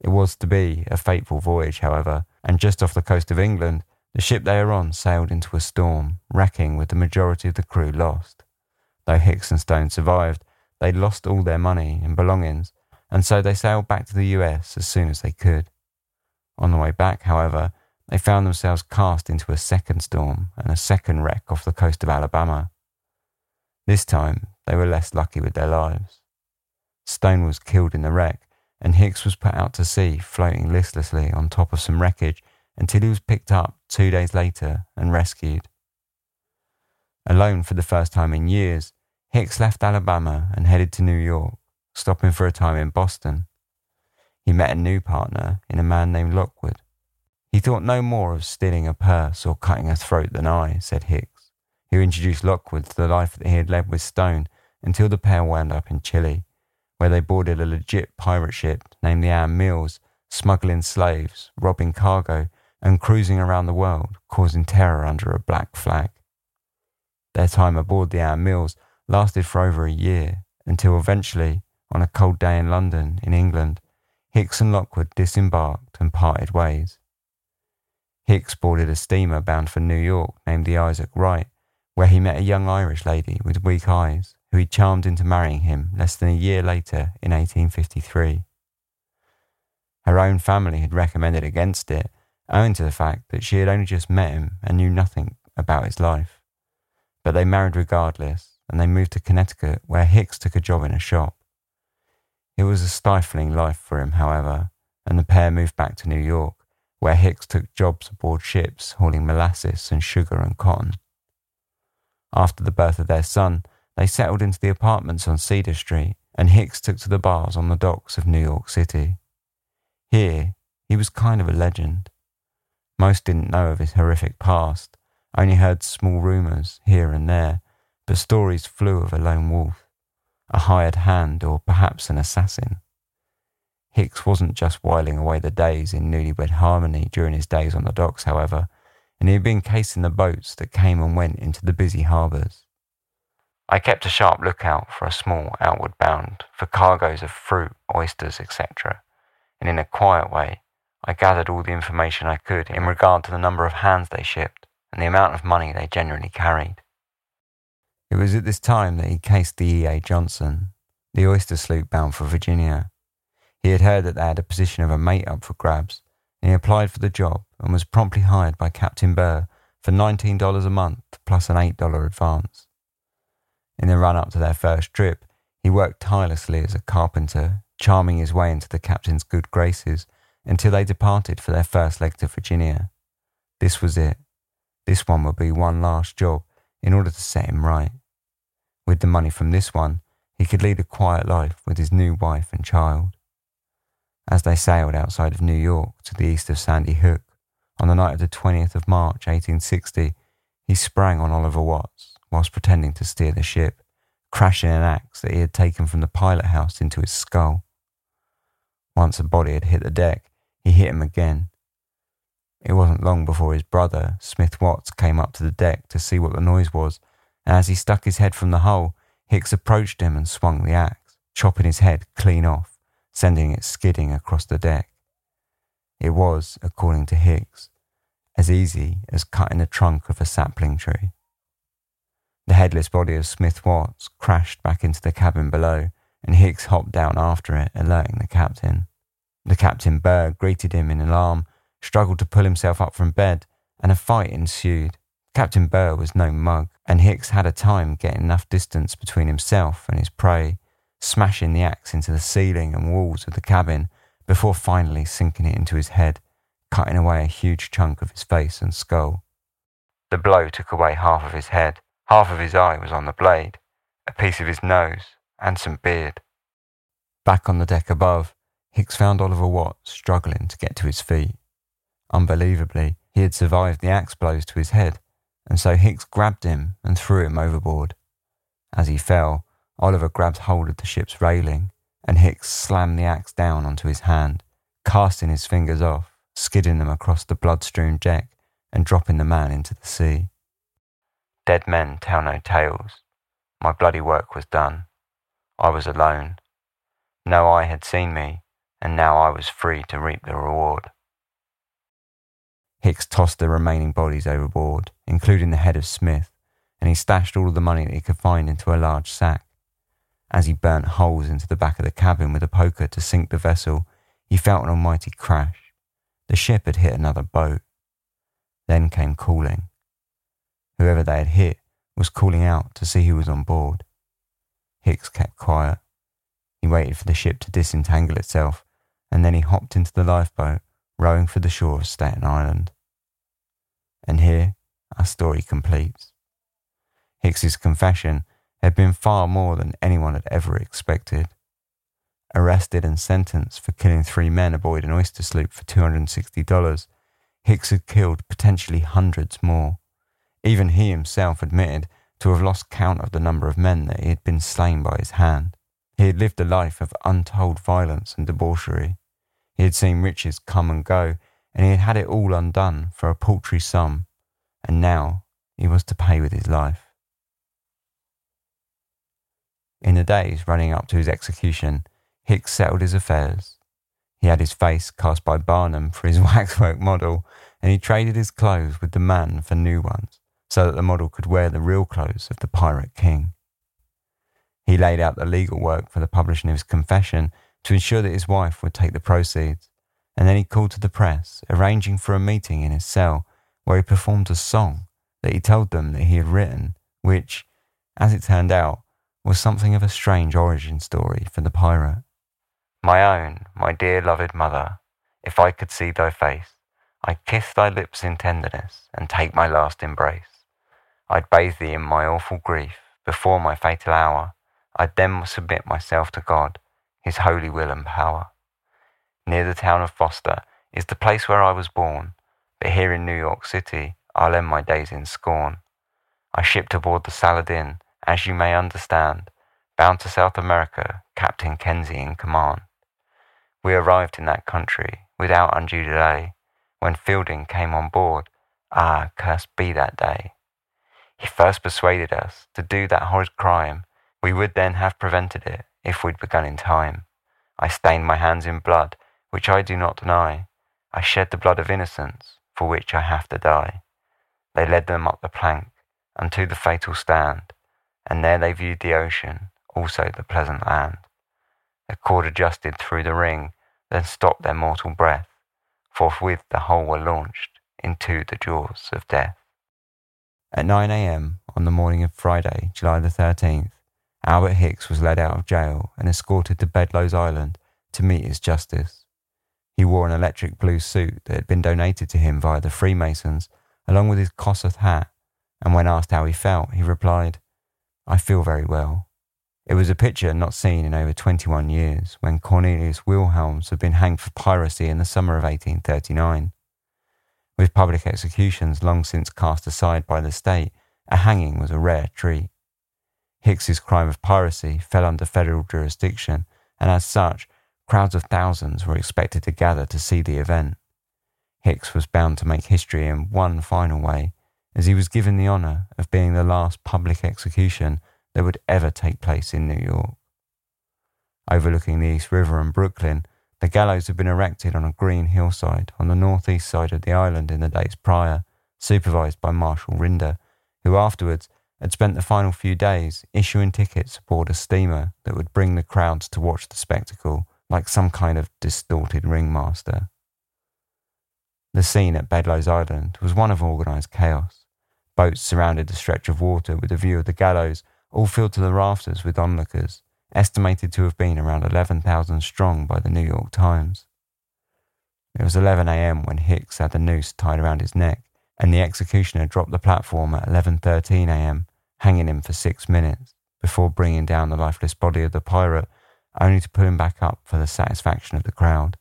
It was to be a fateful voyage, however, and just off the coast of England, the ship they were on sailed into a storm, wrecking with the majority of the crew lost. Though Hicks and Stone survived, they'd lost all their money and belongings, and so they sailed back to the US as soon as they could. On the way back, however, they found themselves cast into a second storm and a second wreck off the coast of Alabama. This time, they were less lucky with their lives. Stone was killed in the wreck, and Hicks was put out to sea, floating listlessly on top of some wreckage until he was picked up two days later and rescued. Alone for the first time in years, Hicks left Alabama and headed to New York, stopping for a time in Boston. He met a new partner in a man named Lockwood. He thought no more of stealing a purse or cutting a throat than I, said Hicks, who introduced Lockwood to the life that he had led with Stone until the pair wound up in Chile, where they boarded a legit pirate ship named the Ann Mills, smuggling slaves, robbing cargo, and cruising around the world, causing terror under a black flag. Their time aboard the Ann Mills lasted for over a year, until eventually, on a cold day in London, in England, Hicks and Lockwood disembarked and parted ways. Hicks boarded a steamer bound for New York named the Isaac Wright, where he met a young Irish lady with weak eyes who he charmed into marrying him less than a year later in 1853. Her own family had recommended against it, owing to the fact that she had only just met him and knew nothing about his life. But they married regardless, and they moved to Connecticut, where Hicks took a job in a shop. It was a stifling life for him, however, and the pair moved back to New York, where Hicks took jobs aboard ships hauling molasses and sugar and cotton. After the birth of their son, they settled into the apartments on Cedar Street, and Hicks took to the bars on the docks of New York City. Here, he was kind of a legend. Most didn't know of his horrific past, only heard small rumours here and there, but stories flew of a lone wolf, a hired hand, or perhaps an assassin. Hicks wasn't just whiling away the days in newlywed harmony during his days on the docks, however, and he had been casing the boats that came and went into the busy harbours. I kept a sharp lookout for a small outward bound for cargoes of fruit, oysters, etc., and in a quiet way, I gathered all the information I could in regard to the number of hands they shipped and the amount of money they generally carried. It was at this time that he cased the E.A. Johnson, the oyster sloop bound for Virginia. He had heard that they had a position of a mate up for grabs, and he applied for the job and was promptly hired by Captain Burr for $19 a month plus an $8 advance. In the run up to their first trip, he worked tirelessly as a carpenter, charming his way into the captain's good graces until they departed for their first leg to Virginia. This was it. This one would be one last job in order to set him right. With the money from this one, he could lead a quiet life with his new wife and child. As they sailed outside of New York to the east of Sandy Hook on the night of the 20th of March 1860, he sprang on Oliver Watts whilst pretending to steer the ship, crashing an axe that he had taken from the pilot house into his skull. Once a body had hit the deck, he hit him again. It wasn't long before his brother, Smith Watts, came up to the deck to see what the noise was, and as he stuck his head from the hole, Hicks approached him and swung the axe, chopping his head clean off, sending it skidding across the deck. It was, according to Hicks, as easy as cutting the trunk of a sapling tree. The headless body of Smith Watts crashed back into the cabin below, and Hicks hopped down after it, alerting the captain. The captain Burr greeted him in alarm, struggled to pull himself up from bed, and a fight ensued. Captain Burr was no mug, and Hicks had a time getting enough distance between himself and his prey, smashing the axe into the ceiling and walls of the cabin before finally sinking it into his head, cutting away a huge chunk of his face and skull. The blow took away half of his head, half of his eye was on the blade, a piece of his nose, and some beard. Back on the deck above, Hicks found Oliver Watts struggling to get to his feet. Unbelievably, he had survived the axe blows to his head and so Hicks grabbed him and threw him overboard. As he fell, Oliver grabbed hold of the ship's railing, and Hicks slammed the axe down onto his hand, casting his fingers off, skidding them across the blood strewn deck, and dropping the man into the sea. Dead men tell no tales. My bloody work was done. I was alone. No eye had seen me, and now I was free to reap the reward. Hicks tossed the remaining bodies overboard, including the head of Smith, and he stashed all of the money that he could find into a large sack. As he burnt holes into the back of the cabin with a poker to sink the vessel, he felt an almighty crash. The ship had hit another boat. Then came calling. Whoever they had hit was calling out to see who was on board. Hicks kept quiet. He waited for the ship to disentangle itself, and then he hopped into the lifeboat rowing for the shore of Staten Island. And here our story completes. Hicks's confession had been far more than anyone had ever expected. Arrested and sentenced for killing three men aboard an oyster sloop for $260, Hicks had killed potentially hundreds more. Even he himself admitted to have lost count of the number of men that he had been slain by his hand. He had lived a life of untold violence and debauchery. He had seen riches come and go, and he had had it all undone for a paltry sum, and now he was to pay with his life. In the days running up to his execution, Hicks settled his affairs. He had his face cast by Barnum for his waxwork model, and he traded his clothes with the man for new ones, so that the model could wear the real clothes of the pirate king. He laid out the legal work for the publishing of his confession to ensure that his wife would take the proceeds, and then he called to the press, arranging for a meeting in his cell where he performed a song that he told them that he had written, which, as it turned out, was something of a strange origin story for the pirate. My own, my dear loved mother, if I could see thy face, I'd kiss thy lips in tenderness and take my last embrace. I'd bathe thee in my awful grief before my fatal hour. I'd then submit myself to God his holy will and power. Near the town of Foster is the place where I was born, but here in New York City I'll end my days in scorn. I shipped aboard the Saladin, as you may understand, bound to South America, Captain Kenzie in command. We arrived in that country without undue delay. When Fielding came on board, ah, cursed be that day. He first persuaded us to do that horrid crime. We would then have prevented it if we'd begun in time. I stained my hands in blood, which I do not deny. I shed the blood of innocence, for which I have to die. They led them up the plank unto the fatal stand, and there they viewed the ocean, also the pleasant land. A cord adjusted through the ring, then stopped their mortal breath. Forthwith the whole were launched into the jaws of death. At 9 a.m. on the morning of Friday, July the 13th, Albert Hicks was led out of jail and escorted to Bedloe's Island to meet his justice. He wore an electric blue suit that had been donated to him via the Freemasons, along with his Kossuth hat, and when asked how he felt, he replied, I feel very well. It was a picture not seen in over 21 years when Cornelius Wilhelms had been hanged for piracy in the summer of 1839. With public executions long since cast aside by the state, a hanging was a rare treat. Hicks's crime of piracy fell under federal jurisdiction, and as such, crowds of thousands were expected to gather to see the event. Hicks was bound to make history in one final way, as he was given the honour of being the last public execution that would ever take place in New York. Overlooking the East River and Brooklyn, the gallows had been erected on a green hillside on the northeast side of the island in the days prior, supervised by Marshal Rynders, who afterwards had spent the final few days issuing tickets aboard a steamer that would bring the crowds to watch the spectacle like some kind of distorted ringmaster. The scene at Bedloe's Island was one of organised chaos. Boats surrounded the stretch of water with a view of the gallows all filled to the rafters with onlookers, estimated to have been around 11,000 strong by the New York Times. It was 11 a.m. when Hicks had the noose tied around his neck, and the executioner dropped the platform at 11:13 a.m., hanging him for six minutes before bringing down the lifeless body of the pirate, only to put him back up for the satisfaction of the crowd.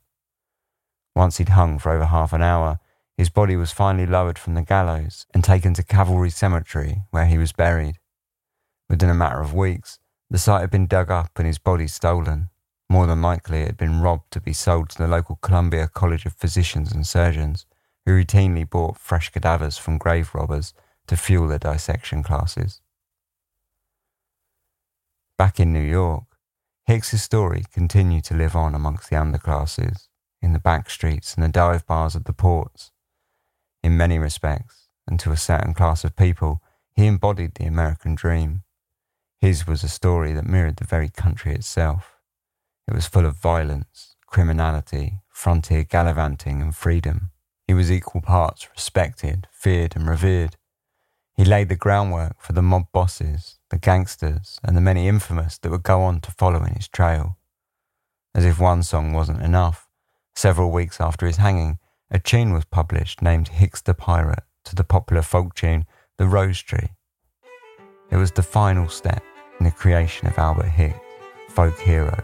Once he'd hung for over half an hour, his body was finally lowered from the gallows and taken to Cavalry Cemetery, where he was buried. Within a matter of weeks, the site had been dug up and his body stolen. More than likely, it had been robbed to be sold to the local Columbia College of Physicians and Surgeons, who routinely bought fresh cadavers from grave robbers to fuel their dissection classes. Back in New York, Hicks's story continued to live on amongst the underclasses, in the back streets and the dive bars of the ports. In many respects, and to a certain class of people, he embodied the American dream. His was a story that mirrored the very country itself. It was full of violence, criminality, frontier gallivanting, and freedom. He was equal parts respected, feared, and revered. He laid the groundwork for the mob bosses, the gangsters, and the many infamous that would go on to follow in his trail. As if one song wasn't enough, several weeks after his hanging, a tune was published named Hicks the Pirate to the popular folk tune The Rose Tree it was the final step in the creation of Albert Hicks, folk hero,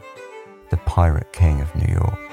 the Pirate King of New York.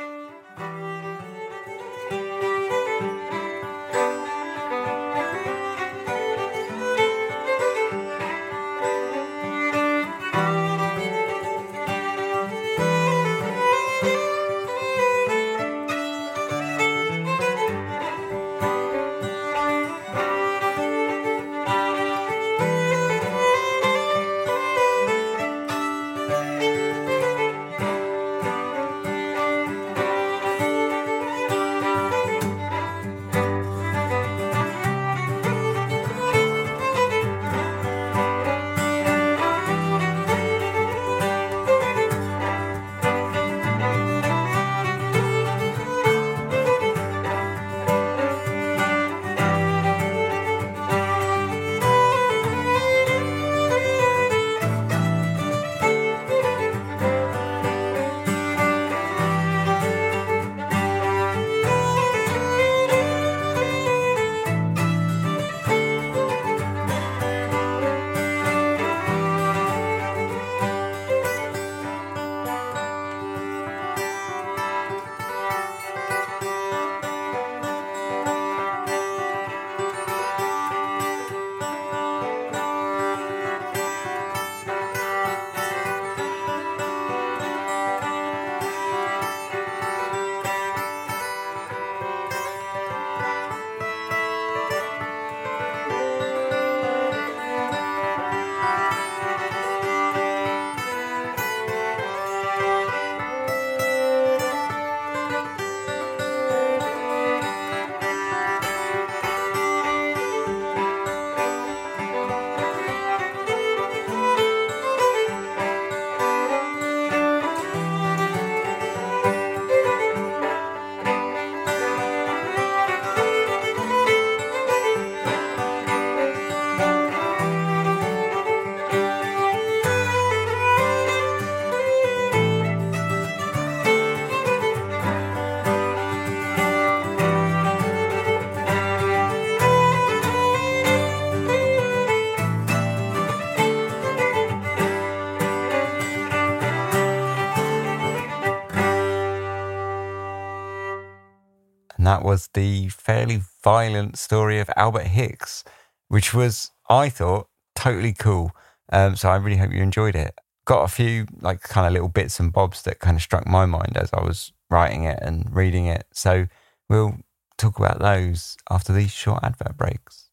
That was the fairly violent story of Albert Hicks, which was, I thought, totally cool. Um, so I really hope you enjoyed it. Got a few like kind of little bits and bobs that kind of struck my mind as I was writing it and reading it. So we'll talk about those after these short advert breaks.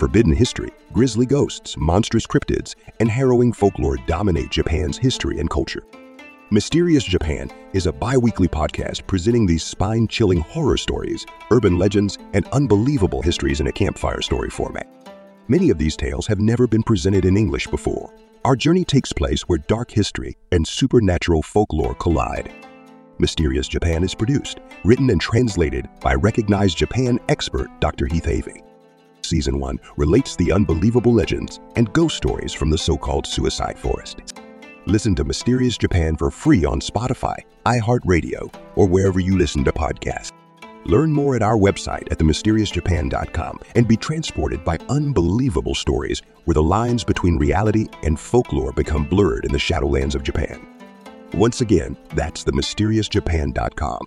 Forbidden history, grisly ghosts, monstrous cryptids, and harrowing folklore dominate Japan's history and culture. Mysterious Japan is a bi weekly podcast presenting these spine chilling horror stories, urban legends, and unbelievable histories in a campfire story format. Many of these tales have never been presented in English before. Our journey takes place where dark history and supernatural folklore collide. Mysterious Japan is produced, written, and translated by recognized Japan expert Dr. Heath Avey. Season 1 relates the unbelievable legends and ghost stories from the so called suicide forest. Listen to Mysterious Japan for free on Spotify, iHeartRadio, or wherever you listen to podcasts. Learn more at our website at themysteriousjapan.com and be transported by unbelievable stories where the lines between reality and folklore become blurred in the shadowlands of Japan. Once again, that's themysteriousjapan.com.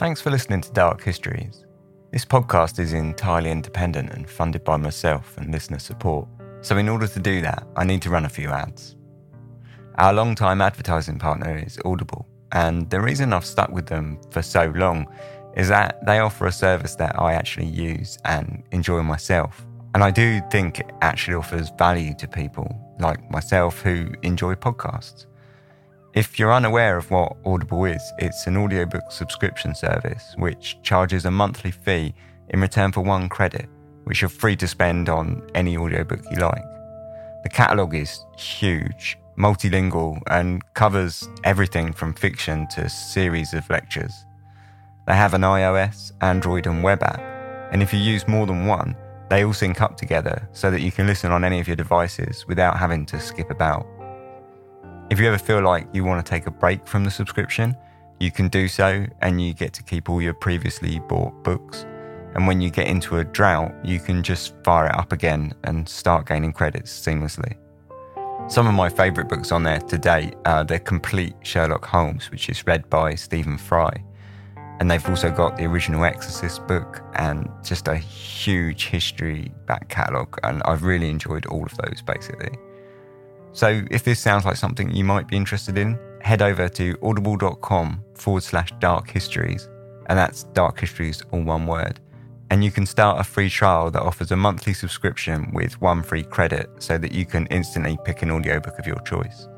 Thanks for listening to Dark Histories. This podcast is entirely independent and funded by myself and listener support, so in order to do that, I need to run a few ads. Our long-time advertising partner is Audible, and the reason I've stuck with them for so long is that they offer a service that I actually use and enjoy myself. And I do think it actually offers value to people like myself who enjoy podcasts. If you're unaware of what Audible is, it's an audiobook subscription service which charges a monthly fee in return for one credit, which you're free to spend on any audiobook you like. The catalogue is huge, multilingual, and covers everything from fiction to series of lectures. They have an iOS, Android, and web app, and if you use more than one, they all sync up together so that you can listen on any of your devices without having to skip about. If you ever feel like you want to take a break from the subscription, you can do so and you get to keep all your previously bought books. And when you get into a drought, you can just fire it up again and start gaining credits seamlessly. Some of my favourite books on there to date are The Complete Sherlock Holmes, which is read by Stephen Fry. And they've also got the original Exorcist book and just a huge history back catalogue. And I've really enjoyed all of those basically. So if this sounds like something you might be interested in, head over to audible.com forward slash dark histories, and that's dark histories all one word. And you can start a free trial that offers a monthly subscription with one free credit so that you can instantly pick an audiobook of your choice.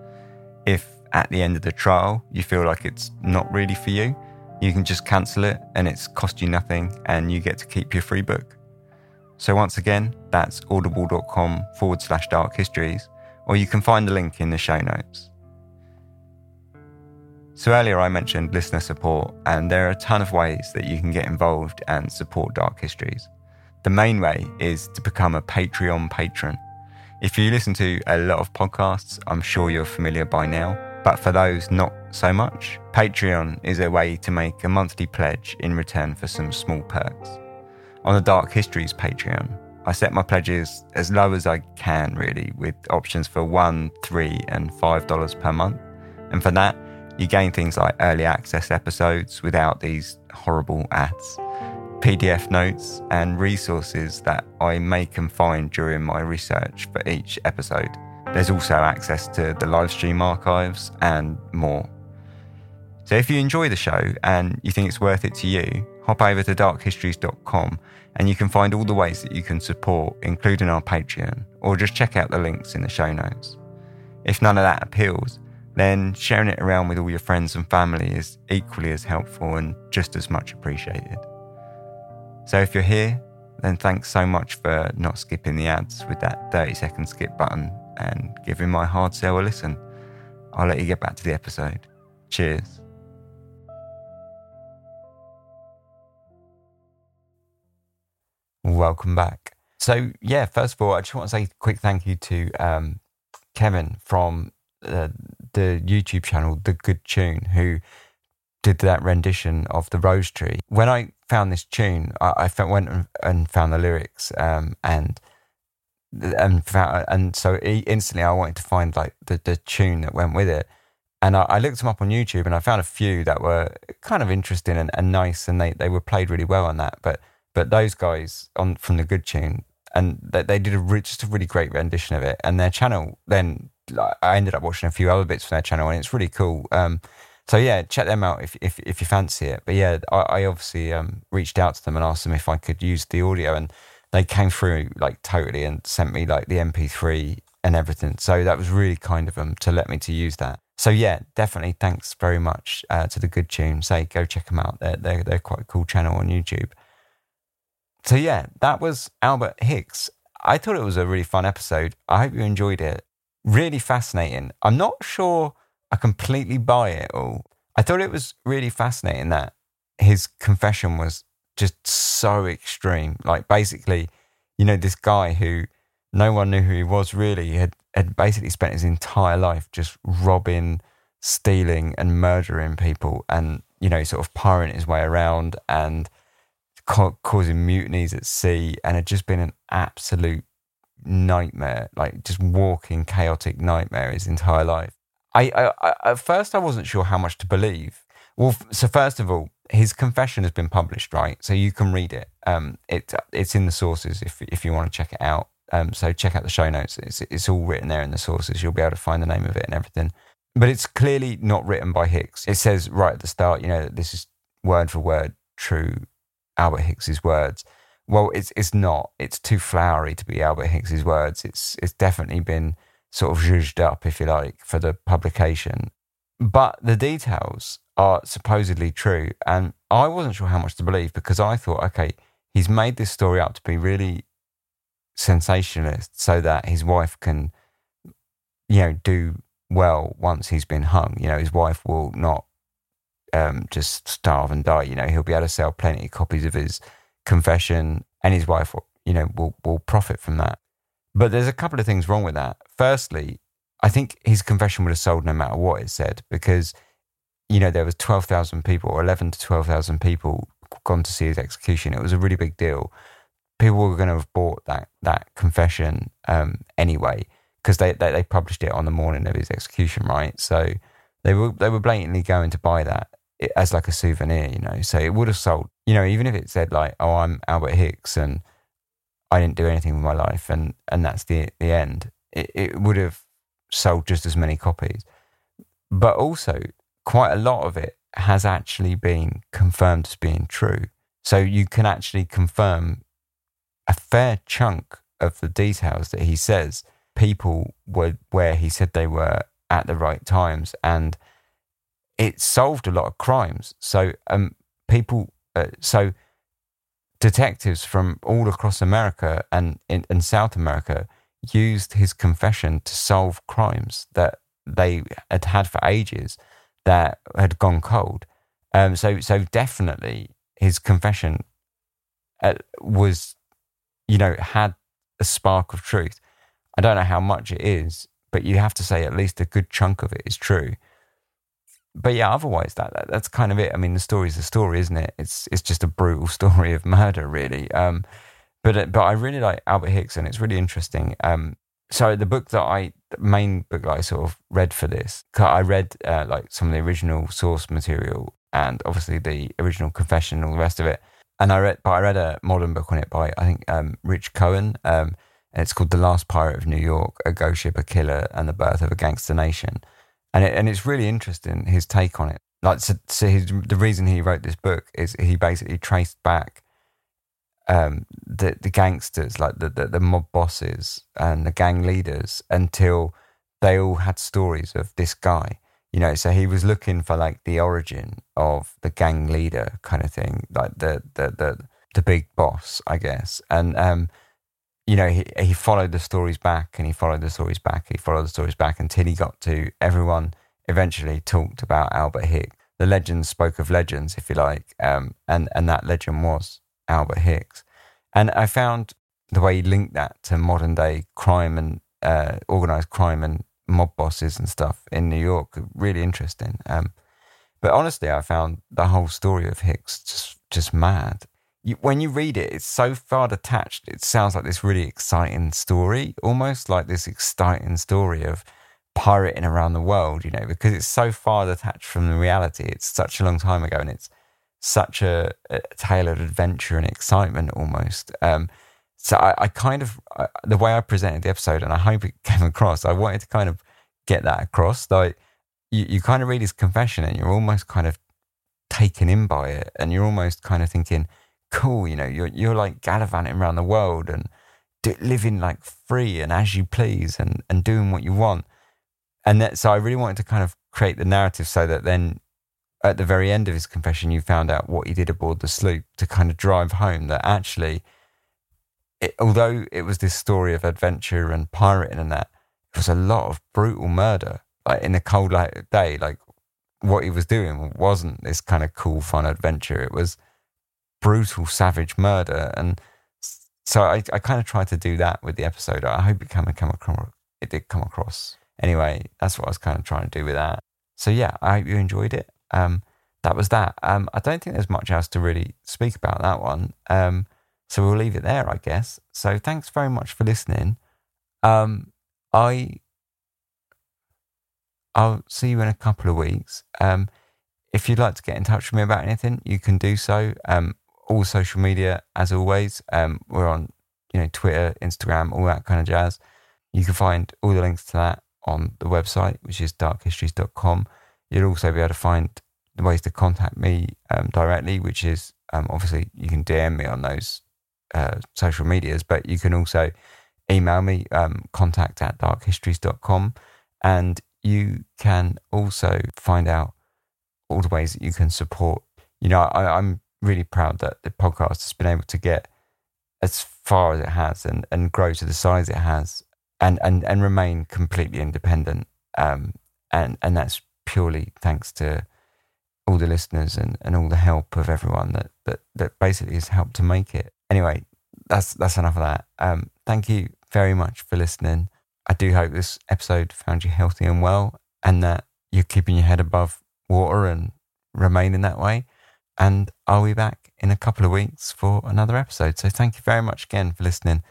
If at the end of the trial you feel like it's not really for you, you can just cancel it and it's cost you nothing and you get to keep your free book. So once again, that's audible.com forward slash dark histories or you can find the link in the show notes. So, earlier I mentioned listener support, and there are a ton of ways that you can get involved and support Dark Histories. The main way is to become a Patreon patron. If you listen to a lot of podcasts, I'm sure you're familiar by now, but for those not so much, Patreon is a way to make a monthly pledge in return for some small perks. On the Dark Histories Patreon, I set my pledges as low as I can, really, with options for one, three, and five dollars per month. And for that, you gain things like early access episodes without these horrible ads, PDF notes, and resources that I make and find during my research for each episode. There's also access to the live stream archives and more. So if you enjoy the show and you think it's worth it to you, hop over to darkhistories.com and you can find all the ways that you can support, including our Patreon, or just check out the links in the show notes. If none of that appeals, then sharing it around with all your friends and family is equally as helpful and just as much appreciated. So if you're here, then thanks so much for not skipping the ads with that 30 second skip button and giving my hard sell a listen. I'll let you get back to the episode. Cheers. Welcome back. So, yeah, first of all, I just want to say a quick thank you to um, Kevin from uh, the YouTube channel, The Good Tune, who did that rendition of the Rose Tree. When I found this tune, I, I went and found the lyrics, um, and and and so instantly I wanted to find like the the tune that went with it. And I, I, looked them up on YouTube and I found a few that were kind of interesting and, and nice and they, they were played really well on that. But but those guys on from the good tune and they, they did a re- just a really great rendition of it. And their channel then I ended up watching a few other bits from their channel and it's really cool. Um, so yeah, check them out if if if you fancy it. But yeah, I, I obviously um, reached out to them and asked them if I could use the audio, and they came through like totally and sent me like the MP3 and everything. So that was really kind of them to let me to use that. So yeah, definitely thanks very much uh, to the Good Tune. Say go check them out. They're, they're they're quite a cool channel on YouTube. So yeah, that was Albert Hicks. I thought it was a really fun episode. I hope you enjoyed it. Really fascinating. I'm not sure I completely buy it all. I thought it was really fascinating that his confession was just so extreme. Like basically, you know, this guy who no one knew who he was really had, had basically spent his entire life just robbing, stealing, and murdering people and, you know, sort of pirating his way around and ca- causing mutinies at sea and had just been an absolute nightmare, like just walking chaotic nightmare his entire life. I, I, I, at first I wasn't sure how much to believe. Well, so first of all, his confession has been published, right? So you can read it. Um, it it's in the sources if if you want to check it out. Um, so check out the show notes. It's it's all written there in the sources. You'll be able to find the name of it and everything. But it's clearly not written by Hicks. It says right at the start, you know, that this is word for word true Albert Hicks's words. Well, it's it's not. It's too flowery to be Albert Hicks's words. It's it's definitely been sort of zhuzhed up, if you like, for the publication. But the details are supposedly true. And I wasn't sure how much to believe because I thought, okay, he's made this story up to be really sensationalist so that his wife can, you know, do well once he's been hung. You know, his wife will not um, just starve and die. You know, he'll be able to sell plenty of copies of his confession and his wife, you know, will, will profit from that. But there's a couple of things wrong with that. Firstly, I think his confession would have sold no matter what it said because, you know, there was 12,000 people or 11 to 12,000 people gone to see his execution. It was a really big deal. People were going to have bought that, that confession um, anyway because they, they, they published it on the morning of his execution, right? So they were, they were blatantly going to buy that as like a souvenir, you know. So it would have sold, you know, even if it said like, "Oh, I'm Albert Hicks," and I didn't do anything with my life, and and that's the the end. It, it would have sold just as many copies, but also quite a lot of it has actually been confirmed as being true. So you can actually confirm a fair chunk of the details that he says. People were where he said they were at the right times, and it solved a lot of crimes. So um, people, uh, so detectives from all across America and in, in South America used his confession to solve crimes that they had had for ages that had gone cold. Um, so, so definitely his confession uh, was, you know, had a spark of truth. I don't know how much it is, but you have to say at least a good chunk of it is true but yeah, otherwise that, that, that's kind of it. I mean, the story is a story, isn't it? It's it's just a brutal story of murder, really. Um, but uh, but I really like Albert Hicks, and it's really interesting. Um, so the book that I, the main book that I sort of read for this, I read uh, like some of the original source material, and obviously the original confession and all the rest of it. And I read, but I read a modern book on it by I think um, Rich Cohen. Um, and it's called The Last Pirate of New York: A Ghost Ship, a Killer, and the Birth of a Gangster Nation and it, and it's really interesting his take on it. Like, so, so his, the reason he wrote this book is he basically traced back um, the the gangsters, like the, the, the mob bosses and the gang leaders, until they all had stories of this guy. You know, so he was looking for like the origin of the gang leader kind of thing, like the the the, the big boss, I guess. And um, you know, he, he followed the stories back and he followed the stories back, he followed the stories back until he got to everyone eventually talked about Albert Hicks. The legends spoke of legends, if you like, um, and, and that legend was Albert Hicks. And I found the way he linked that to modern day crime and uh, organized crime and mob bosses and stuff in New York really interesting. Um, but honestly, I found the whole story of Hicks just just mad you, when you read it, it's so far detached. It sounds like this really exciting story, almost like this exciting story of pirating around the world, you know, because it's so far detached from the reality. It's such a long time ago and it's such a, a tale of adventure and excitement almost. Um, so I, I kind of, I, the way I presented the episode, and I hope it came across, I wanted to kind of get that across. Like, you, you kind of read his confession and you're almost kind of taken in by it. And you're almost kind of thinking, cool, you know, you're, you're like gallivanting around the world and do, living like free and as you please and, and doing what you want. And that, so I really wanted to kind of create the narrative so that then at the very end of his confession, you found out what he did aboard the sloop to kind of drive home that actually, it, although it was this story of adventure and pirating and that, it was a lot of brutal murder. Like in the cold light of day, like what he was doing wasn't this kind of cool, fun adventure. It was brutal, savage murder. And so I, I kind of tried to do that with the episode. I hope it come, come across. It did come across. Anyway, that's what I was kind of trying to do with that. So yeah, I hope you enjoyed it. Um, that was that. Um, I don't think there's much else to really speak about that one. Um, so we'll leave it there, I guess. So thanks very much for listening. Um, I I'll see you in a couple of weeks. Um, if you'd like to get in touch with me about anything, you can do so. Um, all social media, as always. Um, we're on, you know, Twitter, Instagram, all that kind of jazz. You can find all the links to that on the website, which is darkhistories.com. You'll also be able to find the ways to contact me um, directly, which is um, obviously you can DM me on those uh, social medias, but you can also email me, um, contact at darkhistories.com. And you can also find out all the ways that you can support. You know, I, I'm really proud that the podcast has been able to get as far as it has and, and grow to the size it has and, and, and remain completely independent. Um, and, and that's purely thanks to all the listeners and, and all the help of everyone that, that, that basically has helped to make it. Anyway, that's, that's enough of that. Um, thank you very much for listening. I do hope this episode found you healthy and well and that you're keeping your head above water and remaining that way. And I'll be back in a couple of weeks for another episode. So thank you very much again for listening.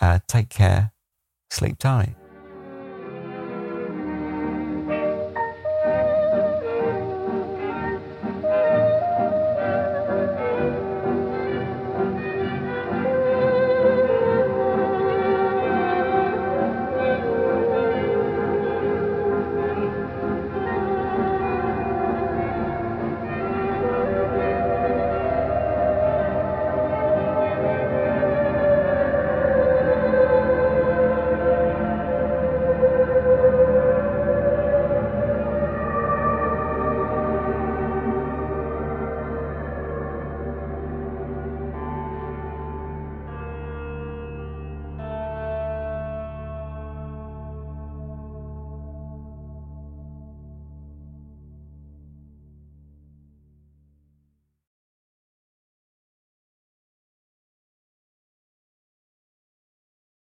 Uh, take care. Sleep tight.